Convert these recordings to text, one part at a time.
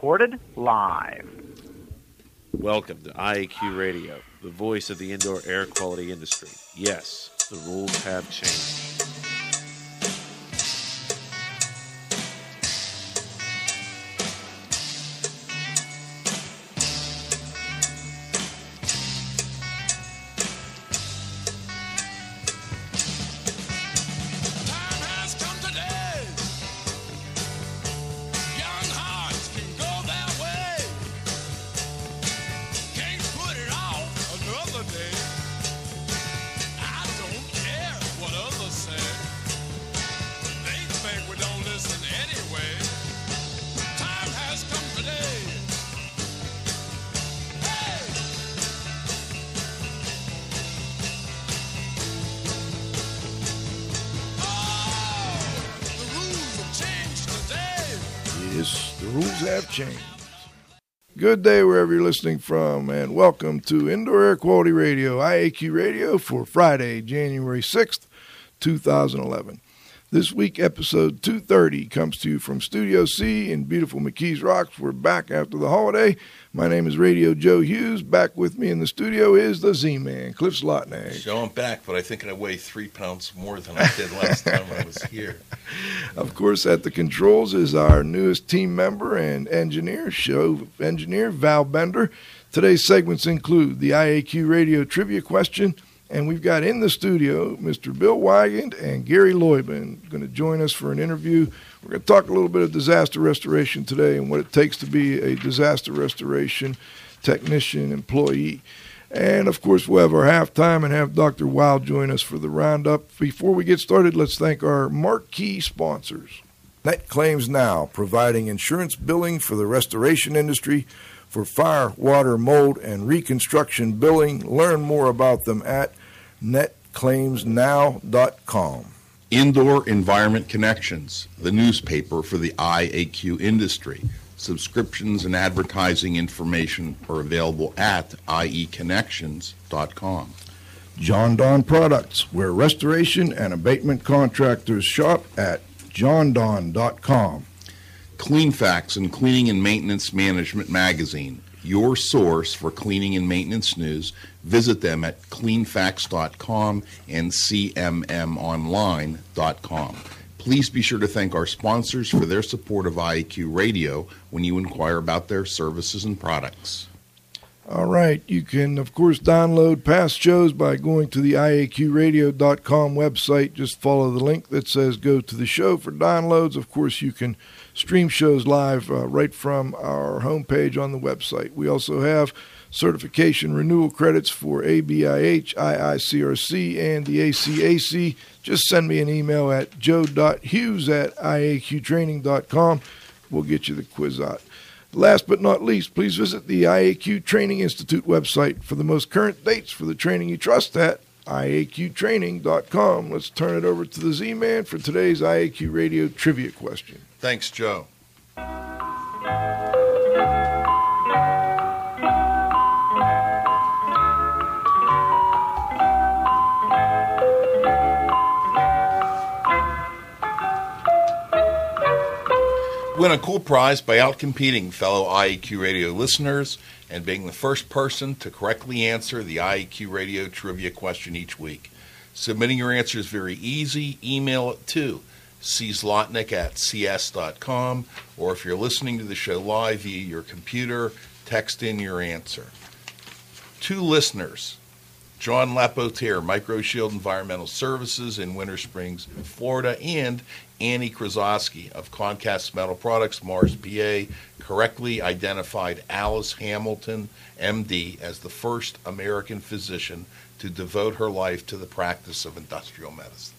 recorded live. Welcome to IAQ Radio, the voice of the indoor air quality industry. Yes, the rules have changed. Good day wherever you're listening from, and welcome to Indoor Air Quality Radio, IAQ Radio, for Friday, January 6th, 2011. This week, episode 230 comes to you from Studio C in beautiful McKees Rocks. We're back after the holiday. My name is Radio Joe Hughes. Back with me in the studio is the Z Man, Cliff Zlotnik. So I'm back, but I think I weigh three pounds more than I did last time I was here. Of course, at the controls is our newest team member and engineer, show engineer Val Bender. Today's segments include the IAQ radio trivia question, and we've got in the studio Mr. Bill Wygand and Gary Loyban going to join us for an interview. We're going to talk a little bit of disaster restoration today and what it takes to be a disaster restoration technician employee. And of course, we'll have our halftime and have Dr. Wild join us for the roundup. Before we get started, let's thank our marquee sponsors. Net Claims Now, providing insurance billing for the restoration industry for fire, water, mold, and reconstruction billing. Learn more about them at netclaimsnow.com. Indoor Environment Connections, the newspaper for the IAQ industry. Subscriptions and advertising information are available at ieconnections.com. John Don Products, where restoration and abatement contractors shop at johndon.com. Cleanfax and Cleaning and Maintenance Management Magazine, your source for cleaning and maintenance news. Visit them at cleanfax.com and cmmonline.com. Please be sure to thank our sponsors for their support of IAQ Radio when you inquire about their services and products. All right. You can, of course, download past shows by going to the IAQradio.com website. Just follow the link that says go to the show for downloads. Of course, you can stream shows live uh, right from our homepage on the website. We also have certification renewal credits for ABIH, IICRC, and the ACAC. Just send me an email at joe.hughes at iaqtraining.com. We'll get you the quiz out. Last but not least, please visit the IAQ Training Institute website for the most current dates for the training you trust at iaqtraining.com. Let's turn it over to the Z Man for today's IAQ Radio trivia question. Thanks, Joe. Win a cool prize by outcompeting fellow IEQ radio listeners and being the first person to correctly answer the IEQ radio trivia question each week. Submitting your answer is very easy. Email it to czlotnick at cs.com, or if you're listening to the show live via your computer, text in your answer. Two listeners, John Lapotier, MicroShield Environmental Services in Winter Springs, Florida, and Annie Krasowski of Concast Metal Products, Mars, PA, correctly identified Alice Hamilton, MD, as the first American physician to devote her life to the practice of industrial medicine.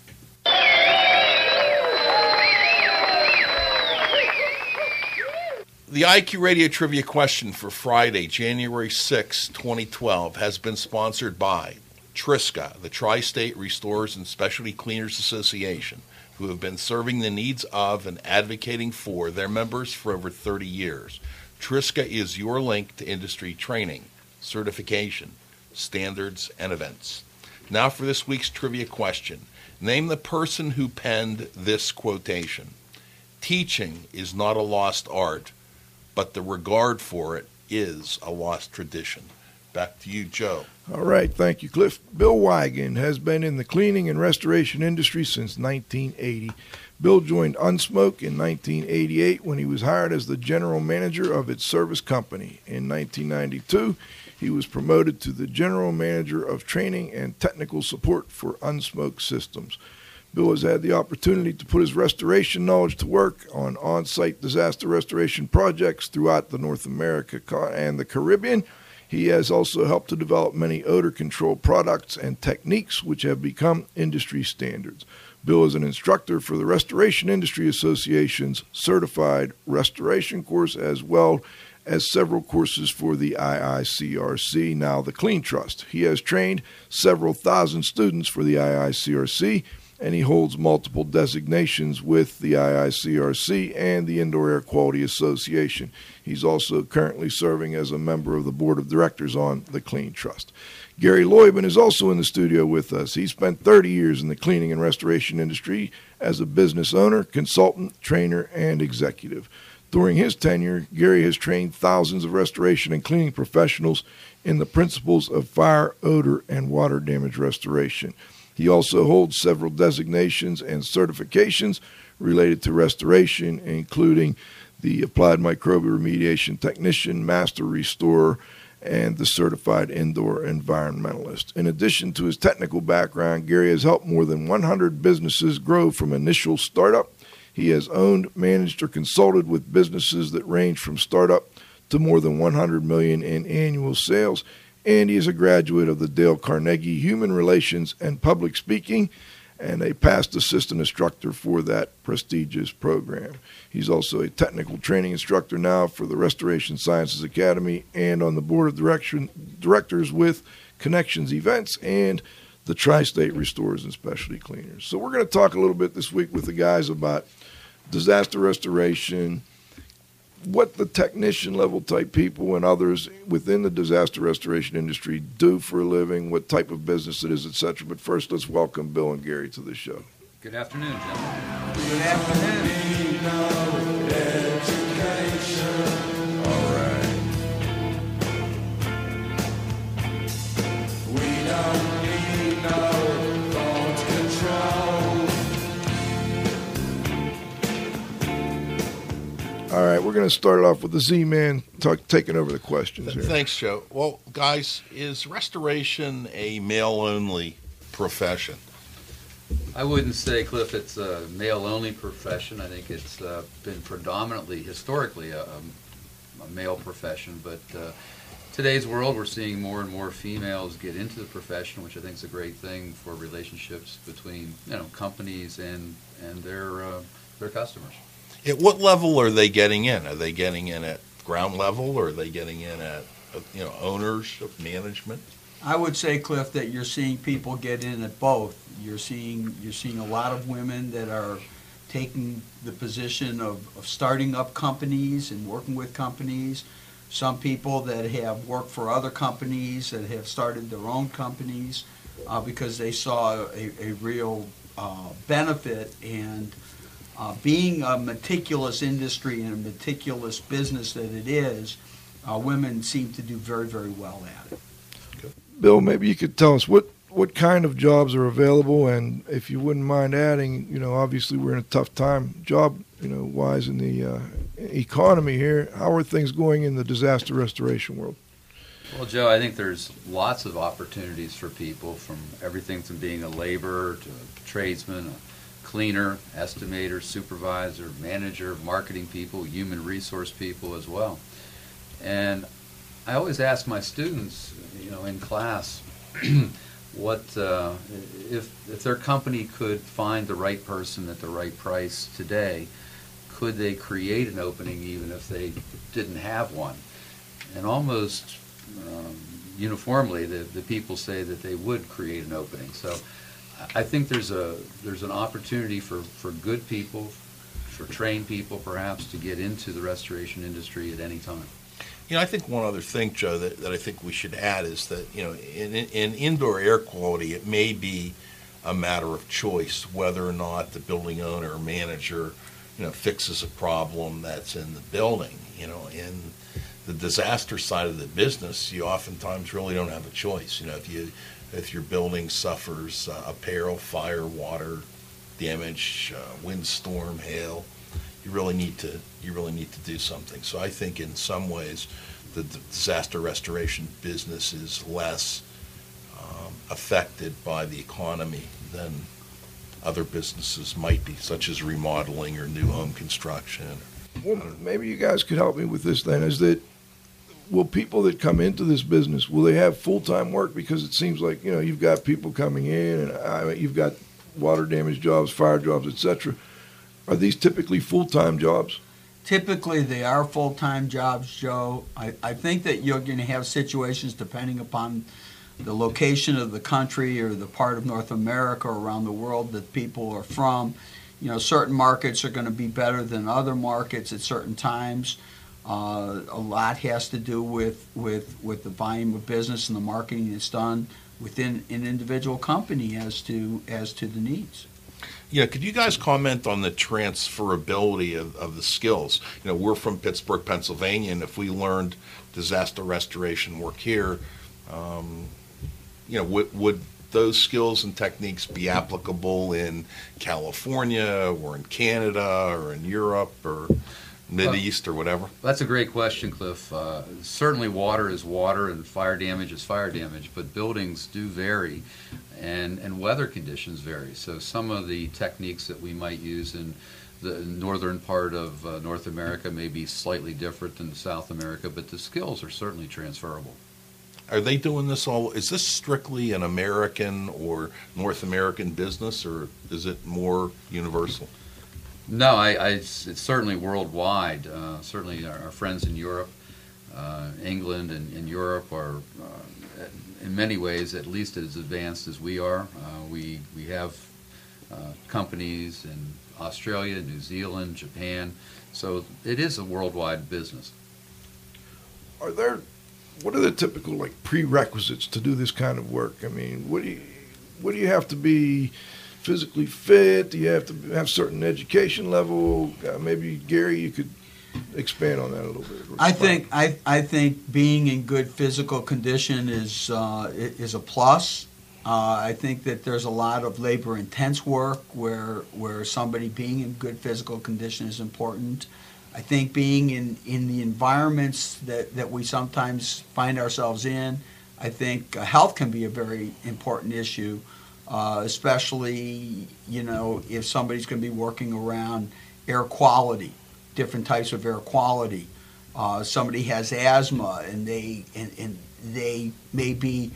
The IQ Radio Trivia question for Friday, January 6, 2012, has been sponsored by Triska, the Tri State Restorers and Specialty Cleaners Association, who have been serving the needs of and advocating for their members for over 30 years. Triska is your link to industry training, certification, standards, and events. Now for this week's trivia question Name the person who penned this quotation Teaching is not a lost art, but the regard for it is a lost tradition. Back to you, Joe. All right, thank you, Cliff. Bill Wigan has been in the cleaning and restoration industry since 1980. Bill joined Unsmoke in 1988 when he was hired as the general manager of its service company. In 1992, he was promoted to the general manager of training and technical support for Unsmoke Systems. Bill has had the opportunity to put his restoration knowledge to work on on site disaster restoration projects throughout the North America and the Caribbean. He has also helped to develop many odor control products and techniques which have become industry standards. Bill is an instructor for the Restoration Industry Association's certified restoration course as well as several courses for the IICRC, now the Clean Trust. He has trained several thousand students for the IICRC and he holds multiple designations with the IICRC and the Indoor Air Quality Association. He's also currently serving as a member of the board of directors on the Clean Trust. Gary Loibin is also in the studio with us. He spent 30 years in the cleaning and restoration industry as a business owner, consultant, trainer, and executive. During his tenure, Gary has trained thousands of restoration and cleaning professionals in the principles of fire, odor, and water damage restoration. He also holds several designations and certifications related to restoration, including the Applied Microbial Remediation Technician, Master Restorer, and the Certified Indoor Environmentalist. In addition to his technical background, Gary has helped more than 100 businesses grow from initial startup. He has owned, managed, or consulted with businesses that range from startup to more than 100 million in annual sales and he is a graduate of the Dale Carnegie Human Relations and Public Speaking and a past assistant instructor for that prestigious program. He's also a technical training instructor now for the Restoration Sciences Academy and on the board of direction, directors with Connections Events and the Tri State Restorers and Specialty Cleaners. So, we're going to talk a little bit this week with the guys about disaster restoration, what the technician level type people and others within the disaster restoration industry do for a living, what type of business it is, etc. But first, let's welcome Bill and Gary to the show. Good afternoon, gentlemen. Good afternoon. All right, we're going to start off with the Z Man taking over the questions here. Thanks, Joe. Well, guys, is restoration a male only profession? I wouldn't say, Cliff, it's a male only profession. I think it's uh, been predominantly, historically, a, a male profession. But uh, today's world, we're seeing more and more females get into the profession, which I think is a great thing for relationships between you know companies and and their uh, their customers. At what level are they getting in? Are they getting in at ground level, or are they getting in at you know owners of management? I would say, Cliff, that you're seeing people get in at both. You're seeing you're seeing a lot of women that are taking the position of, of starting up companies and working with companies. Some people that have worked for other companies that have started their own companies uh, because they saw a, a real uh, benefit and uh, being a meticulous industry and a meticulous business that it is, uh, women seem to do very, very well at it. Bill, maybe you could tell us what, what kind of jobs are available, and if you wouldn't mind adding, you know, obviously we're in a tough time job, you know, wise in the uh, economy here. How are things going in the disaster restoration world? Well, Joe, I think there's lots of opportunities for people from everything from being a laborer to a tradesman, a cleaner, estimator, supervisor, manager, marketing people, human resource people as well. And I always ask my students, you know, in class, what uh, if if their company could find the right person at the right price today, could they create an opening even if they didn't have one? And almost um, uniformly, the, the people say that they would create an opening. So I think there's a there's an opportunity for, for good people, for trained people perhaps to get into the restoration industry at any time. You know, I think one other thing, Joe, that, that I think we should add is that, you know, in, in indoor air quality, it may be a matter of choice whether or not the building owner or manager, you you know, fixes a problem that's in the building. You know, in the disaster side of the business, you oftentimes really don't have a choice. You know, if you if your building suffers uh, a peril, fire, water damage, uh, windstorm, hail, you really need to you really need to do something. So I think in some ways, the disaster restoration business is less um, affected by the economy than other businesses might be, such as remodeling or new home construction. Well, maybe you guys could help me with this then. Is that will people that come into this business will they have full time work? Because it seems like you know you've got people coming in, and I, you've got water damage jobs, fire jobs, etc. Are these typically full time jobs? Typically, they are full-time jobs, Joe. I, I think that you're going to have situations depending upon the location of the country or the part of North America or around the world that people are from. You know, certain markets are going to be better than other markets at certain times. Uh, a lot has to do with, with, with the volume of business and the marketing that's done within an individual company as to as to the needs. Yeah, could you guys comment on the transferability of, of the skills? You know, we're from Pittsburgh, Pennsylvania, and if we learned disaster restoration work here, um, you know, would, would those skills and techniques be applicable in California or in Canada or in Europe or Mid East or whatever? That's a great question, Cliff. Uh, certainly, water is water, and fire damage is fire damage, but buildings do vary, and and weather conditions vary. So some of the techniques that we might use in the northern part of uh, North America may be slightly different than South America, but the skills are certainly transferable. Are they doing this all? Is this strictly an American or North American business, or is it more universal? No, I, I, it's, it's certainly worldwide. Uh, certainly, our, our, friends in Europe, uh, England, and, and, Europe are, uh, in many ways, at least as advanced as we are. Uh, we we have uh, companies in Australia, New Zealand, Japan, so it is a worldwide business. Are there what are the typical like prerequisites to do this kind of work? I mean, what do you what do you have to be? Physically fit? Do you have to have certain education level? Uh, maybe Gary, you could expand on that a little bit. I think I, I think being in good physical condition is uh, is a plus. Uh, I think that there's a lot of labor intense work where where somebody being in good physical condition is important. I think being in, in the environments that, that we sometimes find ourselves in, I think uh, health can be a very important issue uh, especially you know if somebody's going to be working around air quality, different types of air quality. Uh, somebody has asthma and they and, and they may be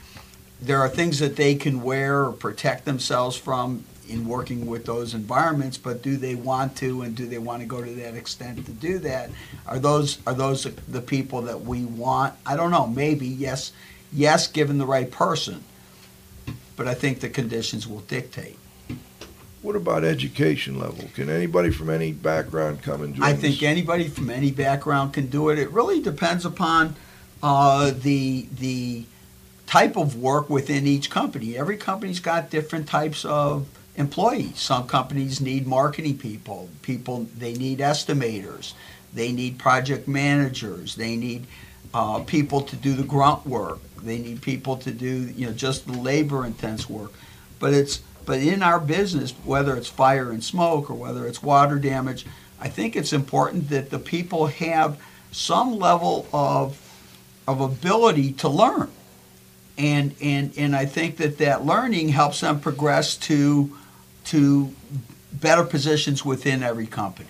there are things that they can wear or protect themselves from in working with those environments, but do they want to and do they want to go to that extent to do that? Are those are those the people that we want? I don't know. Maybe yes, yes, given the right person but I think the conditions will dictate. What about education level? Can anybody from any background come and join I think anybody from any background can do it. It really depends upon uh, the the type of work within each company. Every company's got different types of employees. Some companies need marketing people. People they need estimators. They need project managers. They need uh, people to do the grunt work. They need people to do you know just the labor intense work. But it's but in our business, whether it's fire and smoke or whether it's water damage, I think it's important that the people have some level of of ability to learn. And and and I think that that learning helps them progress to to better positions within every company.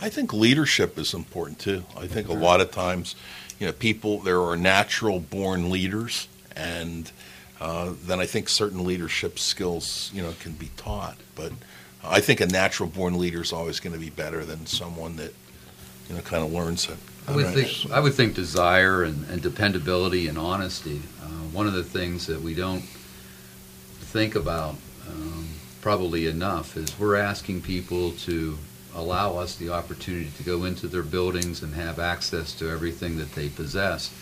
I think leadership is important too. I think a lot of times you know, people, there are natural born leaders, and uh, then I think certain leadership skills, you know, can be taught. But I think a natural born leader is always going to be better than someone that, you know, kind of learns it. I would think I would think desire and, and dependability and honesty. Uh, one of the things that we don't think about um, probably enough is we're asking people to allow us the opportunity to go into their buildings and have access to everything that they possess.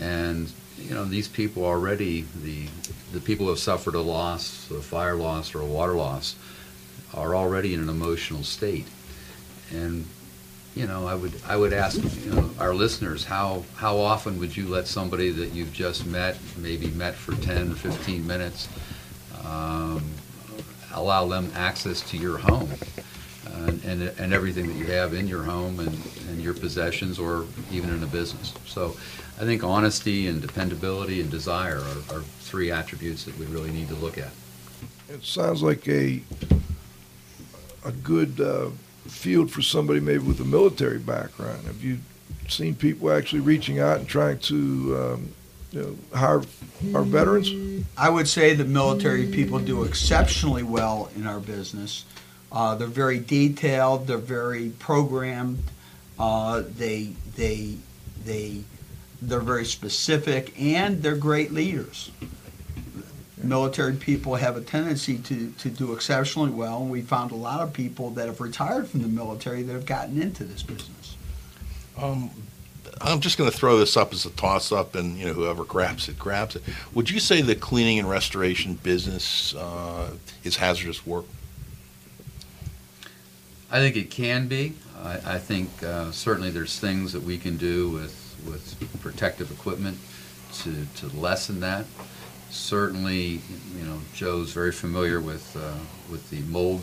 And you know, these people already, the the people who have suffered a loss, a fire loss or a water loss, are already in an emotional state. and you know, I would I would ask you know, our listeners how how often would you let somebody that you've just met, maybe met for 10 or 15 minutes, um, allow them access to your home and, and, and everything that you have in your home and, and your possessions or even in a business. So I think honesty and dependability and desire are, are three attributes that we really need to look at. It sounds like a a good uh, field for somebody maybe with a military background. Have you seen people actually reaching out and trying to um, you know, hire our veterans? I would say that military people do exceptionally well in our business. Uh, they're very detailed. They're very programmed. Uh, they they they they're very specific, and they're great leaders. Military people have a tendency to, to do exceptionally well, and we found a lot of people that have retired from the military that have gotten into this business. Um, I'm just going to throw this up as a toss up, and you know whoever grabs it grabs it. Would you say the cleaning and restoration business uh, is hazardous work? I think it can be. I, I think uh, certainly there's things that we can do with with protective equipment to, to lessen that. Certainly, you know, Joe's very familiar with uh, with the mold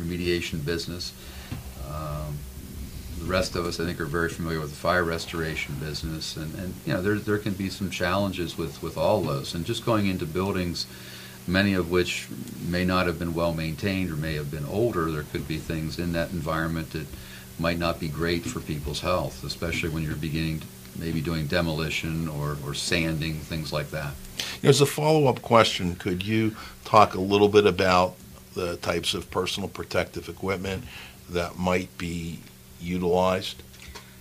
remediation business. Um, the rest of us, I think, are very familiar with the fire restoration business, and, and you know, there there can be some challenges with with all those, and just going into buildings many of which may not have been well maintained or may have been older. There could be things in that environment that might not be great for people's health, especially when you're beginning to maybe doing demolition or, or sanding, things like that. As a follow up question, could you talk a little bit about the types of personal protective equipment that might be utilized?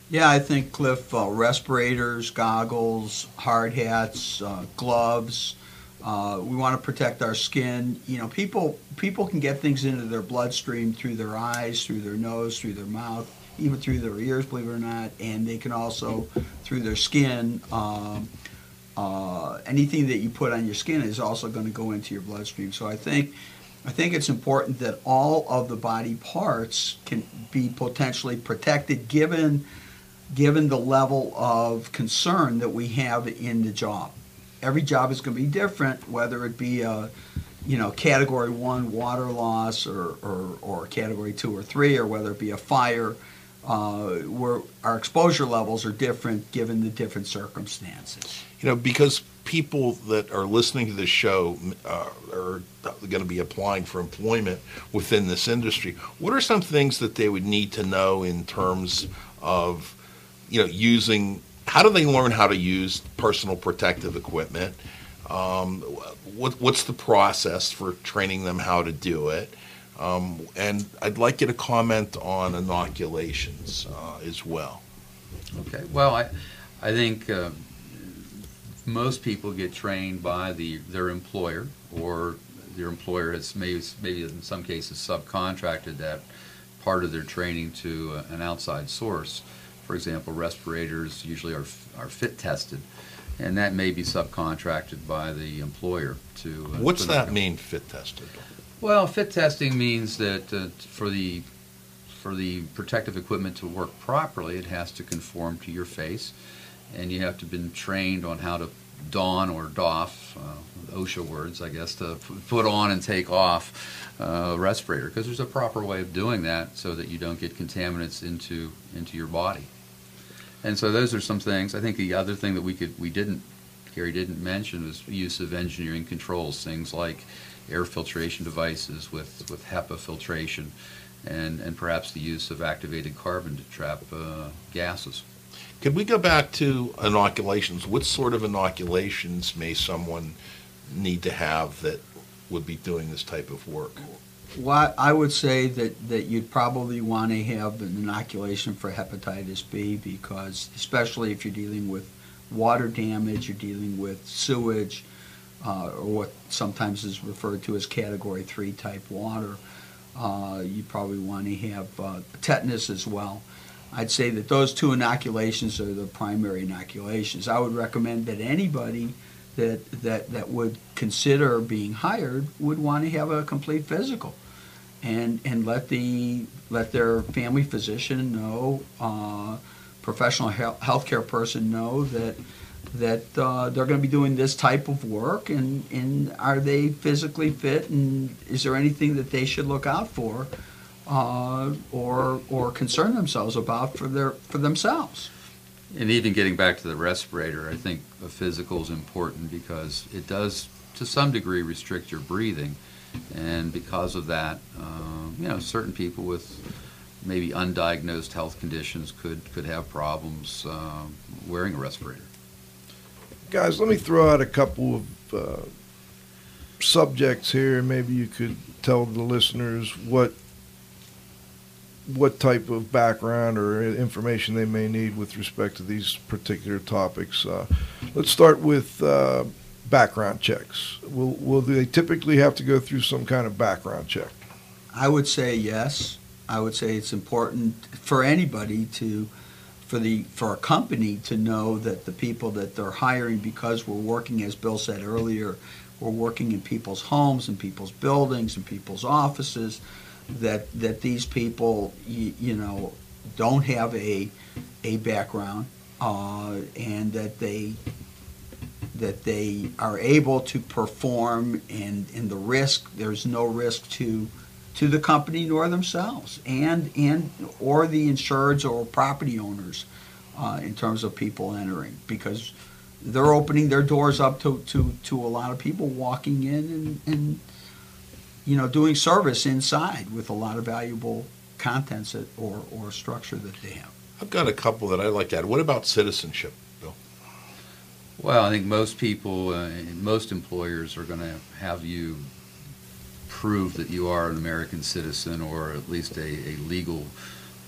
Yeah, I think Cliff, uh, respirators, goggles, hard hats, uh, gloves. Uh, we want to protect our skin. You know, people people can get things into their bloodstream through their eyes, through their nose, through their mouth, even through their ears, believe it or not, and they can also through their skin. Um, uh, anything that you put on your skin is also going to go into your bloodstream. So I think I think it's important that all of the body parts can be potentially protected given given the level of concern that we have in the job. Every job is going to be different, whether it be a you know category one water loss or, or, or category two or three, or whether it be a fire. Uh, where our exposure levels are different given the different circumstances. You know, because people that are listening to this show uh, are going to be applying for employment within this industry. What are some things that they would need to know in terms of, you know, using? How do they learn how to use personal protective equipment? Um, what, what's the process for training them how to do it? Um, and I'd like you to comment on inoculations uh, as well. Okay. Well, I, I think uh, most people get trained by the their employer, or their employer has maybe, maybe in some cases subcontracted that part of their training to uh, an outside source. For example, respirators usually are are fit tested, and that may be subcontracted by the employer to. Uh, What's that mean, fit tested? Well, fit testing means that uh, for the for the protective equipment to work properly, it has to conform to your face, and you have to been trained on how to don or doff, uh, OSHA words, I guess, to put on and take off uh, a respirator because there's a proper way of doing that so that you don't get contaminants into into your body. And so those are some things. I think the other thing that we could we didn't Gary didn't mention was use of engineering controls, things like air filtration devices with, with HEPA filtration, and, and perhaps the use of activated carbon to trap uh, gases. Could we go back to inoculations? What sort of inoculations may someone need to have that would be doing this type of work? I would say that, that you'd probably want to have an inoculation for hepatitis B because, especially if you're dealing with water damage, you're dealing with sewage, uh, or what sometimes is referred to as category three type water. Uh, you probably want to have uh, tetanus as well. I'd say that those two inoculations are the primary inoculations. I would recommend that anybody that, that, that would consider being hired would want to have a complete physical. And and let the let their family physician know, uh, professional health healthcare person know that that uh, they're going to be doing this type of work, and and are they physically fit, and is there anything that they should look out for, uh, or or concern themselves about for their for themselves. And even getting back to the respirator, I think a physical is important because it does, to some degree, restrict your breathing. And because of that, um, you know, certain people with maybe undiagnosed health conditions could, could have problems um, wearing a respirator. Guys, let me throw out a couple of uh, subjects here. Maybe you could tell the listeners what what type of background or information they may need with respect to these particular topics. Uh, let's start with uh, background checks. Will, will they typically have to go through some kind of background check? I would say yes. I would say it's important for anybody to, for the for a company to know that the people that they're hiring, because we're working, as Bill said earlier, we're working in people's homes and people's buildings and people's offices that that these people you, you know don't have a a background uh, and that they that they are able to perform and in the risk there's no risk to to the company nor themselves and and or the insureds or property owners uh, in terms of people entering because they're opening their doors up to, to, to a lot of people walking in and, and you know, doing service inside with a lot of valuable contents that, or, or structure that they have. I've got a couple that I'd like to add. What about citizenship? Well, I think most people, uh, most employers are going to have you prove that you are an American citizen or at least a, a legal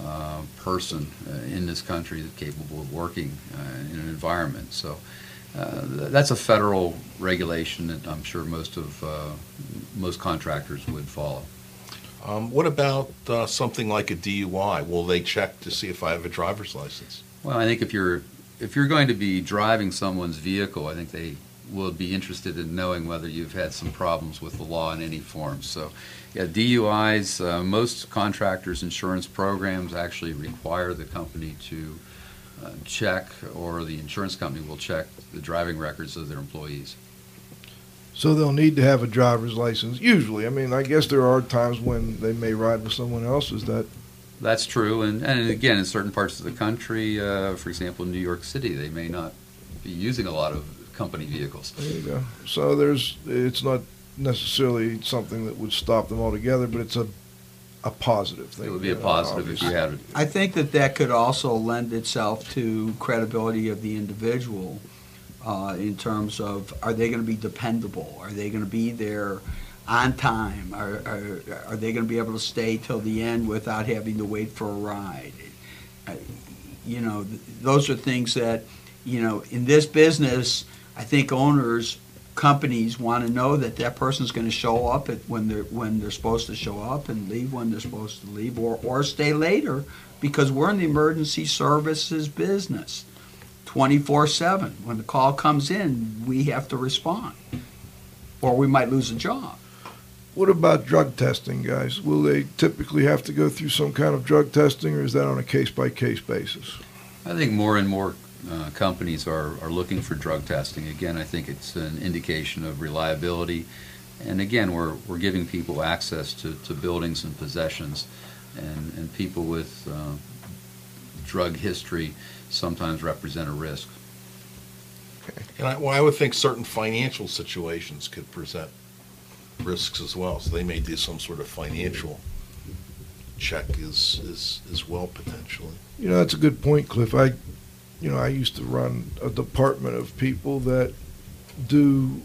uh, person uh, in this country that's capable of working uh, in an environment. So uh, that's a federal regulation that I'm sure most of uh, most contractors would follow. Um, what about uh, something like a DUI? Will they check to see if I have a driver's license? Well, I think if you're if you're going to be driving someone's vehicle, I think they will be interested in knowing whether you've had some problems with the law in any form. So, yeah, DUIs. Uh, most contractors' insurance programs actually require the company to uh, check, or the insurance company will check the driving records of their employees. So they'll need to have a driver's license. Usually, I mean, I guess there are times when they may ride with someone else. Is that? That's true, and, and again, in certain parts of the country, uh, for example, in New York City, they may not be using a lot of company vehicles. There you go. So there's, it's not necessarily something that would stop them altogether, but it's a a positive thing. It would be a positive if you had it. I think that that could also lend itself to credibility of the individual uh, in terms of are they going to be dependable? Are they going to be there on time? Are, are, are they going to be able to stay till the end without having to wait for a ride? Uh, you know, those are things that, you know, in this business, I think owners companies want to know that that person's going to show up at when they're when they're supposed to show up and leave when they're supposed to leave or or stay later because we're in the emergency services business 24/7 when the call comes in we have to respond or we might lose a job What about drug testing, guys? Will they typically have to go through some kind of drug testing, or is that on a case by case basis? I think more and more uh, companies are, are looking for drug testing. Again, I think it's an indication of reliability. And again, we're, we're giving people access to, to buildings and possessions. And, and people with uh, drug history sometimes represent a risk. Okay. And I, well, I would think certain financial situations could present risks as well. So they may do some sort of financial check as, as, as well, potentially. You know, that's a good point, Cliff. I, you know, I used to run a department of people that do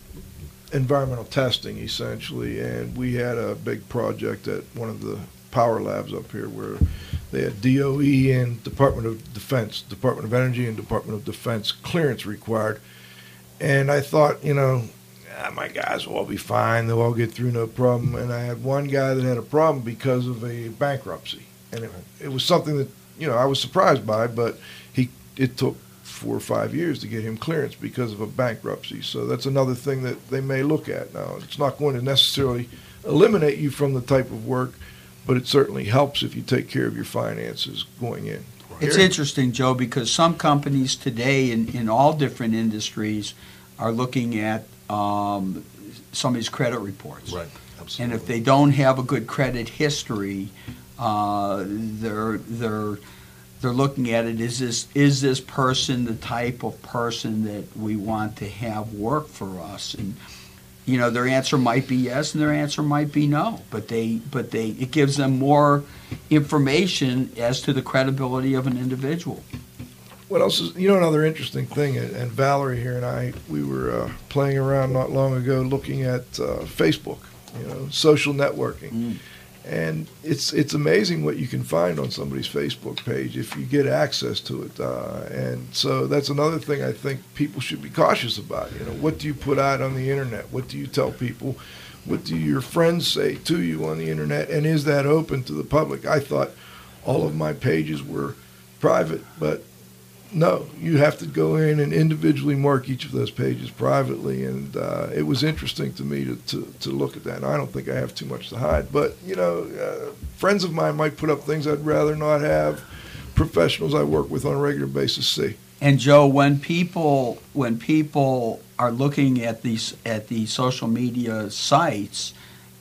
environmental testing essentially, and we had a big project at one of the power labs up here where they had DOE and Department of Defense, Department of Energy and Department of Defense clearance required. And I thought, you know, ah, my guys will all be fine. They'll all get through no problem. And I had one guy that had a problem because of a bankruptcy. And it, it was something that, you know, I was surprised by, but he it took four or five years to get him clearance because of a bankruptcy. So that's another thing that they may look at. Now, it's not going to necessarily eliminate you from the type of work, but it certainly helps if you take care of your finances going in. It's interesting, Joe, because some companies today in, in all different industries are looking at um, somebody's credit reports. Right. And if they don't have a good credit history, uh, they're they're they're looking at it. Is this is this person the type of person that we want to have work for us? And you know, their answer might be yes, and their answer might be no. But they but they it gives them more information as to the credibility of an individual. What else is, you know, another interesting thing, and Valerie here and I, we were uh, playing around not long ago looking at uh, Facebook, you know, social networking. Mm. And it's it's amazing what you can find on somebody's Facebook page if you get access to it. Uh, and so that's another thing I think people should be cautious about. You know, what do you put out on the internet? What do you tell people? What do your friends say to you on the internet? And is that open to the public? I thought all of my pages were private, but no, you have to go in and individually mark each of those pages privately, and uh, it was interesting to me to, to, to look at that. And I don't think I have too much to hide, but you know, uh, friends of mine might put up things I'd rather not have. Professionals I work with on a regular basis see. And Joe, when people when people are looking at these at the social media sites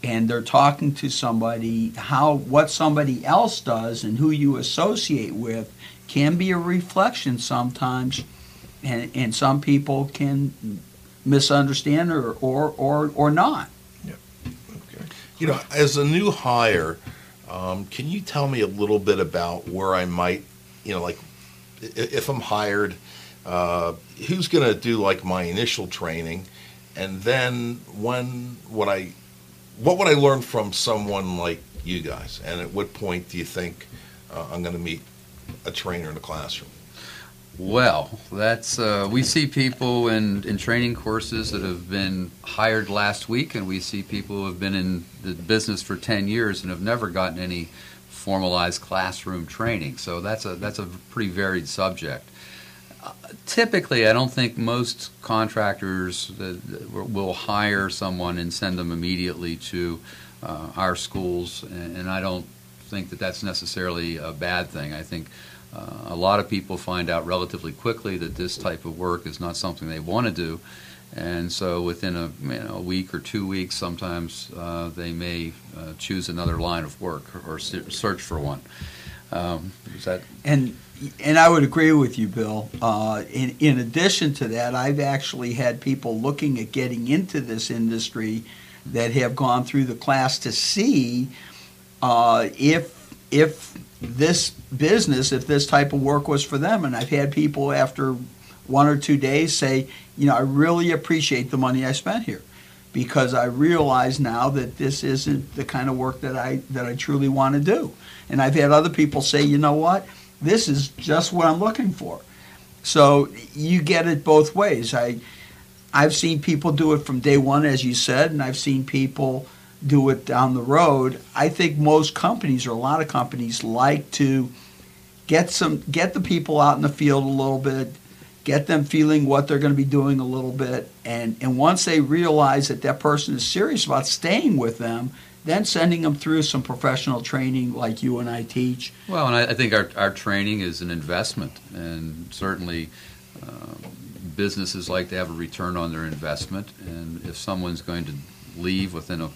and they're talking to somebody, how what somebody else does and who you associate with can be a reflection sometimes, and, and some people can misunderstand or or or, or not. Okay. You know, as a new hire, um, can you tell me a little bit about where I might, you know, like if I'm hired, uh, who's going to do like my initial training, and then when would I, what would I learn from someone like you guys, and at what point do you think uh, I'm going to meet a trainer in a classroom? Well, that's uh, we see people in, in training courses that have been hired last week, and we see people who have been in the business for ten years and have never gotten any formalized classroom training. So that's a that's a pretty varied subject. Uh, typically, I don't think most contractors will- will hire someone and send them immediately to uh, our schools, and, and I don't think that that's necessarily a bad thing. I think uh, a lot of people find out relatively quickly that this type of work is not something they want to do, and so within a, you know, a week or two weeks, sometimes uh, they may uh, choose another line of work or, or search for one. Um, is that And and I would agree with you, Bill. Uh, in in addition to that, I've actually had people looking at getting into this industry that have gone through the class to see uh, if if this business, if this type of work was for them. And I've had people after one or two days say, you know, I really appreciate the money I spent here because I realize now that this isn't the kind of work that I that I truly want to do. And I've had other people say, you know what, this is just what I'm looking for. So you get it both ways. I I've seen people do it from day one, as you said, and I've seen people do it down the road. I think most companies or a lot of companies like to get some get the people out in the field a little bit, get them feeling what they're going to be doing a little bit, and and once they realize that that person is serious about staying with them, then sending them through some professional training like you and I teach. Well, and I, I think our, our training is an investment, and certainly uh, businesses like to have a return on their investment. And if someone's going to leave within a,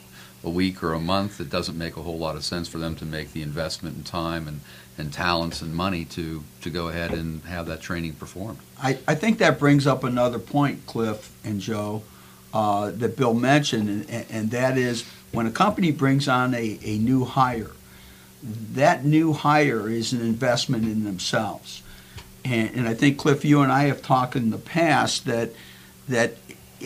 a week or a month, it doesn't make a whole lot of sense for them to make the investment in time and, and talents and money to, to go ahead and have that training performed. I, I think that brings up another point, Cliff and Joe, uh, that Bill mentioned, and, and that is when a company brings on a, a new hire, that new hire is an investment in themselves. And, and I think, Cliff, you and I have talked in the past that that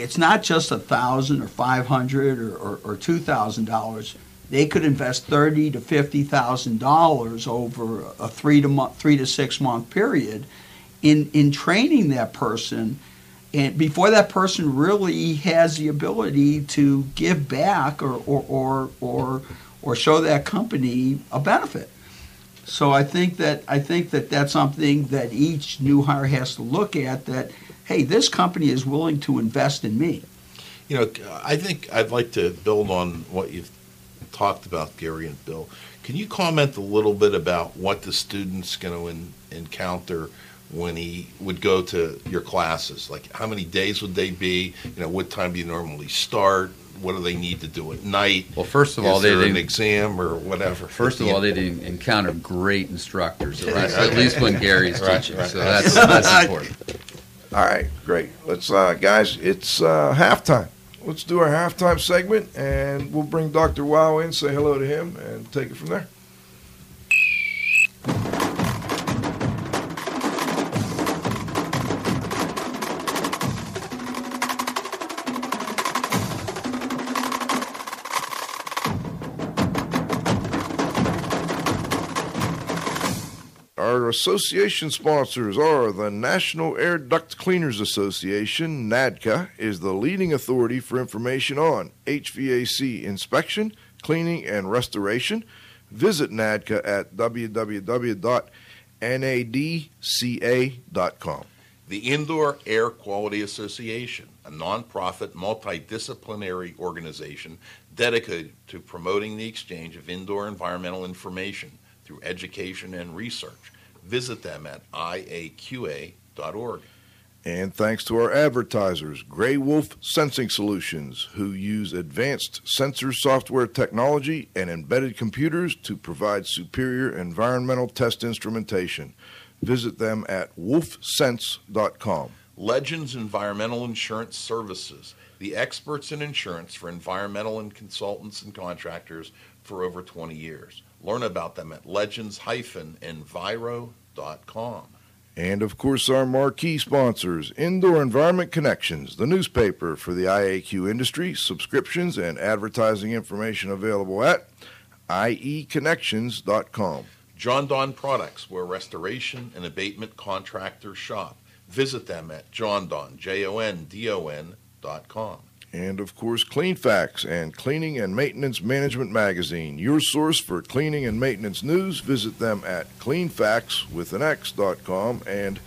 it's not just a thousand or five hundred or, or, or two thousand dollars. They could invest thirty to fifty thousand dollars over a three to month, three to six month period in in training that person and before that person really has the ability to give back or or or or, or show that company a benefit. So I think that I think that that's something that each new hire has to look at that hey, this company is willing to invest in me. You know, I think I'd like to build on what you've talked about Gary and Bill. Can you comment a little bit about what the student's going to en- encounter when he would go to your classes? Like, how many days would they be? You know, what time do you normally start? What do they need to do at night? Well, first of all, they there an exam or whatever? First of all, they didn't encounter great instructors, at least, at least when Gary's Right, teaching. right. So that's that's important. All right, great. Let's, uh, guys, it's uh, halftime. Let's do our halftime segment, and we'll bring Dr. Wow in, say hello to him, and take it from there. Our association sponsors are the National Air Duct Cleaners Association. NADCA is the leading authority for information on HVAC inspection, cleaning, and restoration. Visit NADCA at www.nadca.com. The Indoor Air Quality Association, a nonprofit multidisciplinary organization dedicated to promoting the exchange of indoor environmental information through education and research. Visit them at iaqa.org. And thanks to our advertisers, Grey Wolf Sensing Solutions, who use advanced sensor software technology and embedded computers to provide superior environmental test instrumentation. Visit them at wolfsense.com. Legends Environmental Insurance Services, the experts in insurance for environmental and consultants and contractors for over 20 years. Learn about them at legends-enviro.com. And of course, our marquee sponsors, Indoor Environment Connections, the newspaper for the IAQ industry, subscriptions and advertising information available at ieconnections.com. Jon-Don Products, where restoration and abatement contractors shop. Visit them at jondon, J-O-N-D-O-N dot com. And of course, Cleanfax and Cleaning and Maintenance Management Magazine, your source for cleaning and maintenance news. Visit them at cleanfax with an X dot com and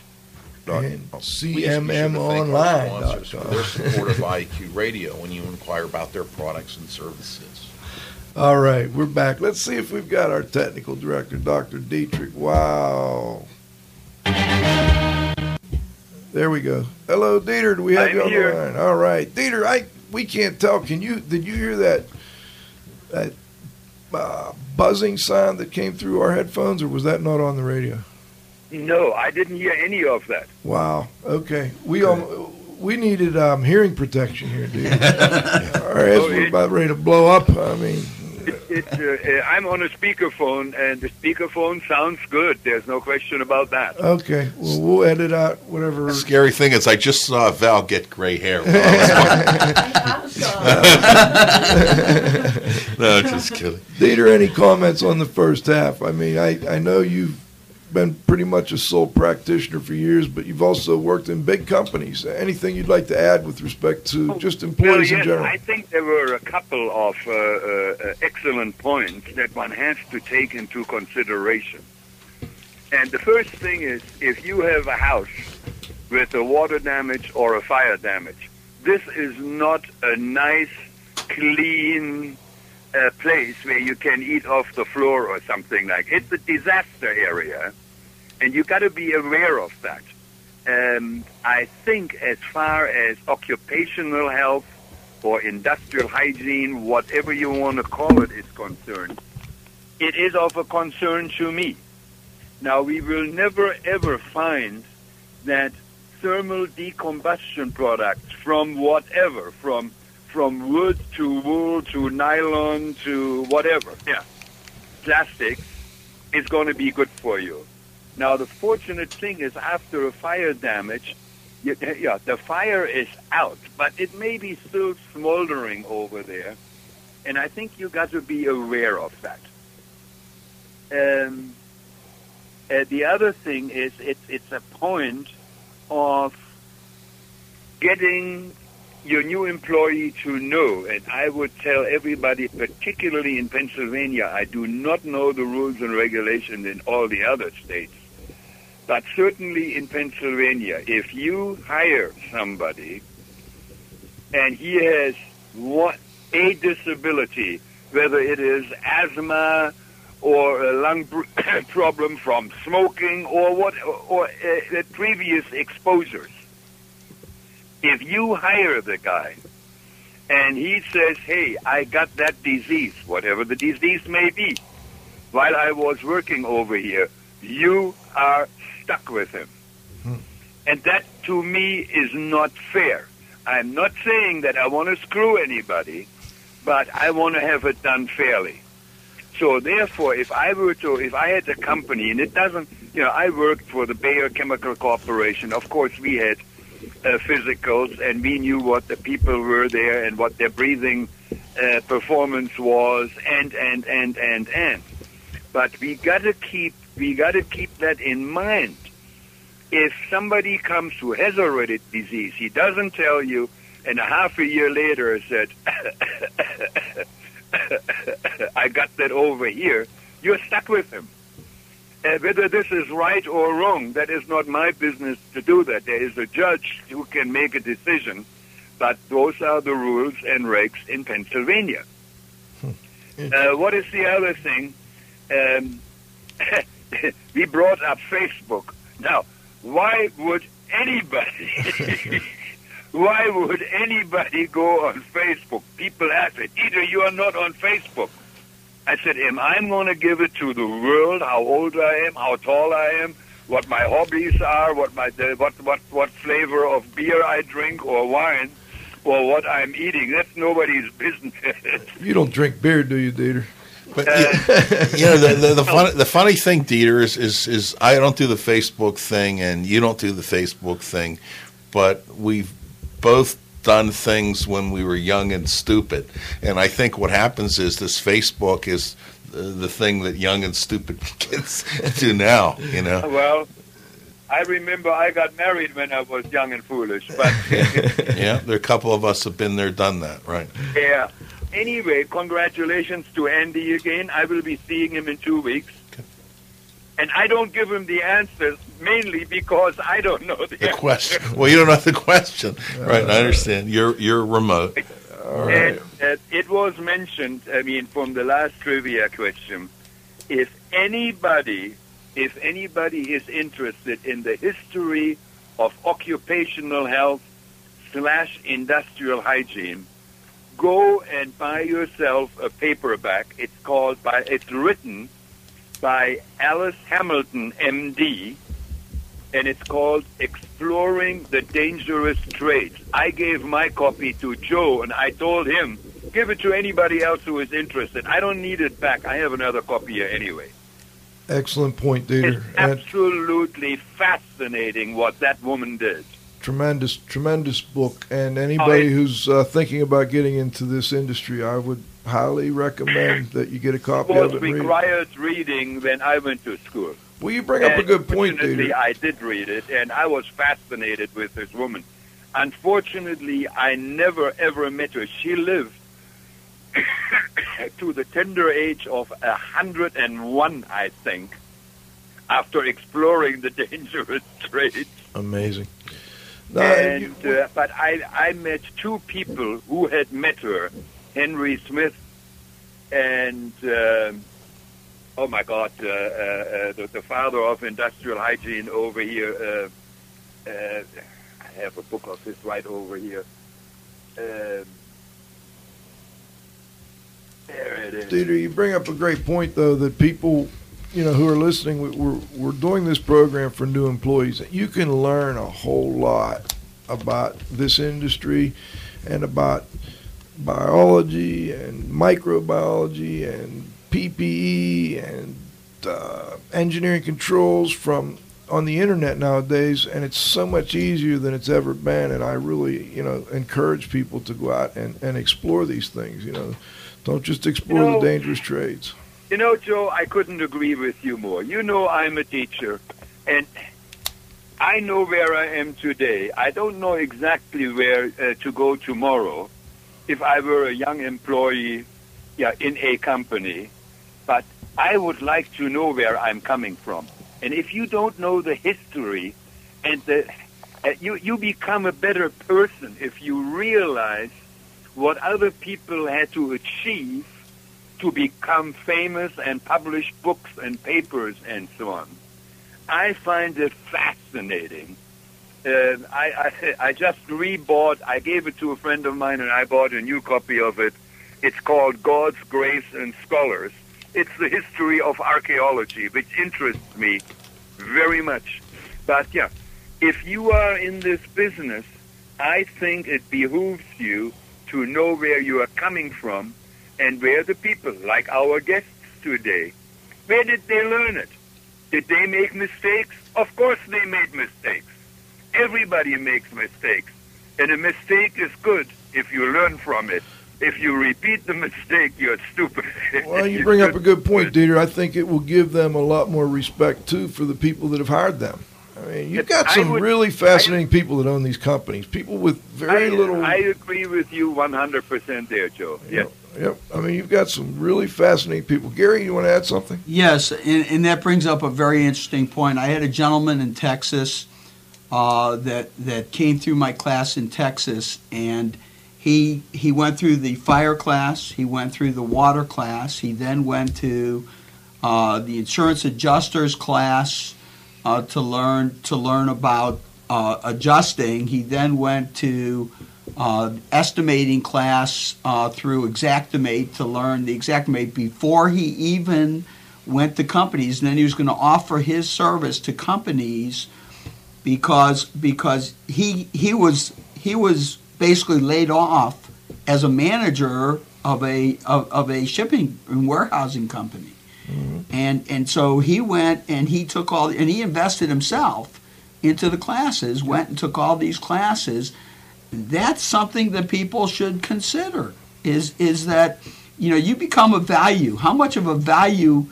dot And com. Please be sure to thank our sponsors for their support of IAQ Radio when you inquire about their products and services. All right, we're back. Let's see if we've got our technical director, Dr. Dietrich. Wow. There we go. Hello, Dieter. Do we have I'm you on here. the line? All right, Dieter. I we can't tell. Can you? Did you hear that? That uh, buzzing sound that came through our headphones, or was that not on the radio? No, I didn't hear any of that. Wow. Okay. We um, we needed um, hearing protection here, dude. Our heads Oh, were about ready to blow up. I mean, It, it, uh, uh, I'm on a speakerphone, and the speakerphone sounds good. There's no question about that. okay. Well, we'll edit out whatever. The scary thing is, I just saw Val get gray hair. when I was talking. no, just kidding. Dieter, any comments on the first half? I mean, I, I know you've been pretty much a sole practitioner for years, but you've also worked in big companies. Anything you'd like to add with respect to just Well, employees yes, in general? I think there were a couple of uh, uh, uh, excellent points that one has to take into consideration. And the first thing is if you have a house with a water damage or a fire damage, this is not a nice, clean uh, place where you can eat off the floor or something like. It's a disaster area, and you got to be aware of that. Um, I think as far as occupational health or industrial hygiene, whatever you want to call it, is concerned, it is of a concern to me. Now, we will never ever find that thermal decombustion products from whatever, from from wood to wool to nylon to whatever, yeah, plastic, is going to be good for you. Now, the fortunate thing is after a fire damage, yeah, the fire is out, but it may be still smoldering over there. And I think you got to be aware of that. Um, uh, the other thing is it's, it's a point of getting your new employee to know, and I would tell everybody, particularly in Pennsylvania, I do not know the rules and regulations in all the other states. But certainly in Pennsylvania, if you hire somebody and he has one, a disability whether it is asthma or a lung problem from smoking or what or uh, previous exposures. If you hire the guy and he says, "Hey, I got that disease, whatever the disease may be, while I was working over here," you are stuck with him. Hmm. And that to me is not fair. I'm not saying that I want to screw anybody, but I want to have it done fairly. So therefore, if I were to, if I had a company, and it doesn't, you know, I worked for the Bayer Chemical Corporation. Of course, we had physicals, and we knew what the people were there and what their breathing uh, performance was, and and and and and. But we got to keep, we got to keep that in mind. If somebody comes who has already disease, he doesn't tell you, and a half a year later said, I got that over here, you're stuck with him. Uh, whether this is right or wrong, that is not my business to do that. There is a judge who can make a decision, but those are the rules and regs in Pennsylvania. Uh, what is the other thing? Um, we brought up Facebook. Now, why would anybody why would anybody go on Facebook? People ask it. Either you are not on Facebook. I said, am I going to give it to the world how old I am, how tall I am, what my hobbies are, what my what what what flavor of beer I drink or wine, or what I'm eating? That's nobody's business. You don't drink beer, do you, Dieter? But you, you know the the, the, funny, the funny thing, Dieter, is, is is I don't do the Facebook thing, and you don't do the Facebook thing, but we've both done things when we were young and stupid, and I think what happens is this Facebook is the, the thing that young and stupid kids do now. You know. well, I remember I got married when I was young and foolish, but yeah, there are a couple of us have been there, done that, right? yeah. Anyway, congratulations to Andy again. I will be seeing him in two weeks. And I don't give him the answers mainly because I don't know the, The question. Well, you don't know the question, right? I understand. You're you're remote. And uh, it was mentioned, I mean, from the last trivia question, if anybody, if anybody is interested in the history of occupational health slash industrial hygiene, go and buy yourself a paperback. It's called by, it's written by Alice Hamilton, MD, and it's called Exploring the Dangerous Trades. I gave my copy to Joe, and I told him, give it to anybody else who is interested. I don't need it back. I have another copy here anyway. Excellent point, It's Dieter. And absolutely fascinating what that woman did. tremendous, tremendous book. And anybody Oh, who's uh, thinking about getting into this industry, I would highly recommend that you get a copy of it. and it. required reading when I went to school. Well, you bring up a good point, fortunately, I did read it, and I was fascinated with this woman. Unfortunately, I never ever met her. She lived to the tender age of a hundred and one, I think, after exploring the dangerous trades. Amazing. No, and you- uh, but I I met two people who had met her, Henry Smith and um oh my God, uh, uh, uh, the, the father of industrial hygiene over here. Uh, uh, I have a book of his right over here. Um, there it is. Dieter, you bring up a great point, though, that people, you know, who are listening, we're, we're doing this program for new employees. You can learn a whole lot about this industry and about biology and microbiology and PPE and uh, engineering controls from on the internet nowadays, and it's so much easier than it's ever been. And I really, you know, encourage people to go out and, and explore these things. You know, don't just explore You know- the dangerous trades. You know, Joe, I couldn't agree with you more. You know, I'm a teacher, and I know where I am today. I don't know exactly where uh, to go tomorrow if I were a young employee yeah, in a company, but I would like to know where I'm coming from. And if you don't know the history, and the, uh, you, you become a better person if you realize what other people had to achieve to become famous and publish books and papers and so on. I find it fascinating. Uh, I, I I just rebought. I gave it to a friend of mine, and I bought a new copy of it. It's called Gods, Graves and Scholars. It's the history of archaeology, which interests me very much. But yeah, if you are in this business, I think it behooves you to know where you are coming from and where the people, like our guests today, where did they learn it? Did they make mistakes? Of course they made mistakes. Everybody makes mistakes. And a mistake is good if you learn from it. If you repeat the mistake, you're stupid. Well, you bring up a good point, Dieter. I think it will give them a lot more respect too for the people that have hired them. I mean, you've got some would- really fascinating people that own these companies. People with very I, little. I agree with you 100% there, Joe. Yes. Yep. I mean, you've got some really fascinating people. Gary, you want to add something? Yes, and, and that brings up a very interesting point. I had a gentleman in Texas uh, that that came through my class in Texas, and he he went through the fire class, he went through the water class, he then went to uh, the insurance adjusters class uh, to learn to learn about uh, adjusting. He then went to uh, estimating class uh, through Xactimate to learn the Xactimate before he even went to companies. And then he was going to offer his service to companies because because he he was he was basically laid off as a manager of a of, of a shipping and warehousing company. Mm-hmm. And and so he went and he took all and he invested himself into the classes, went and took all these classes. That's something that people should consider. Is is that you know you become a value. How much of a value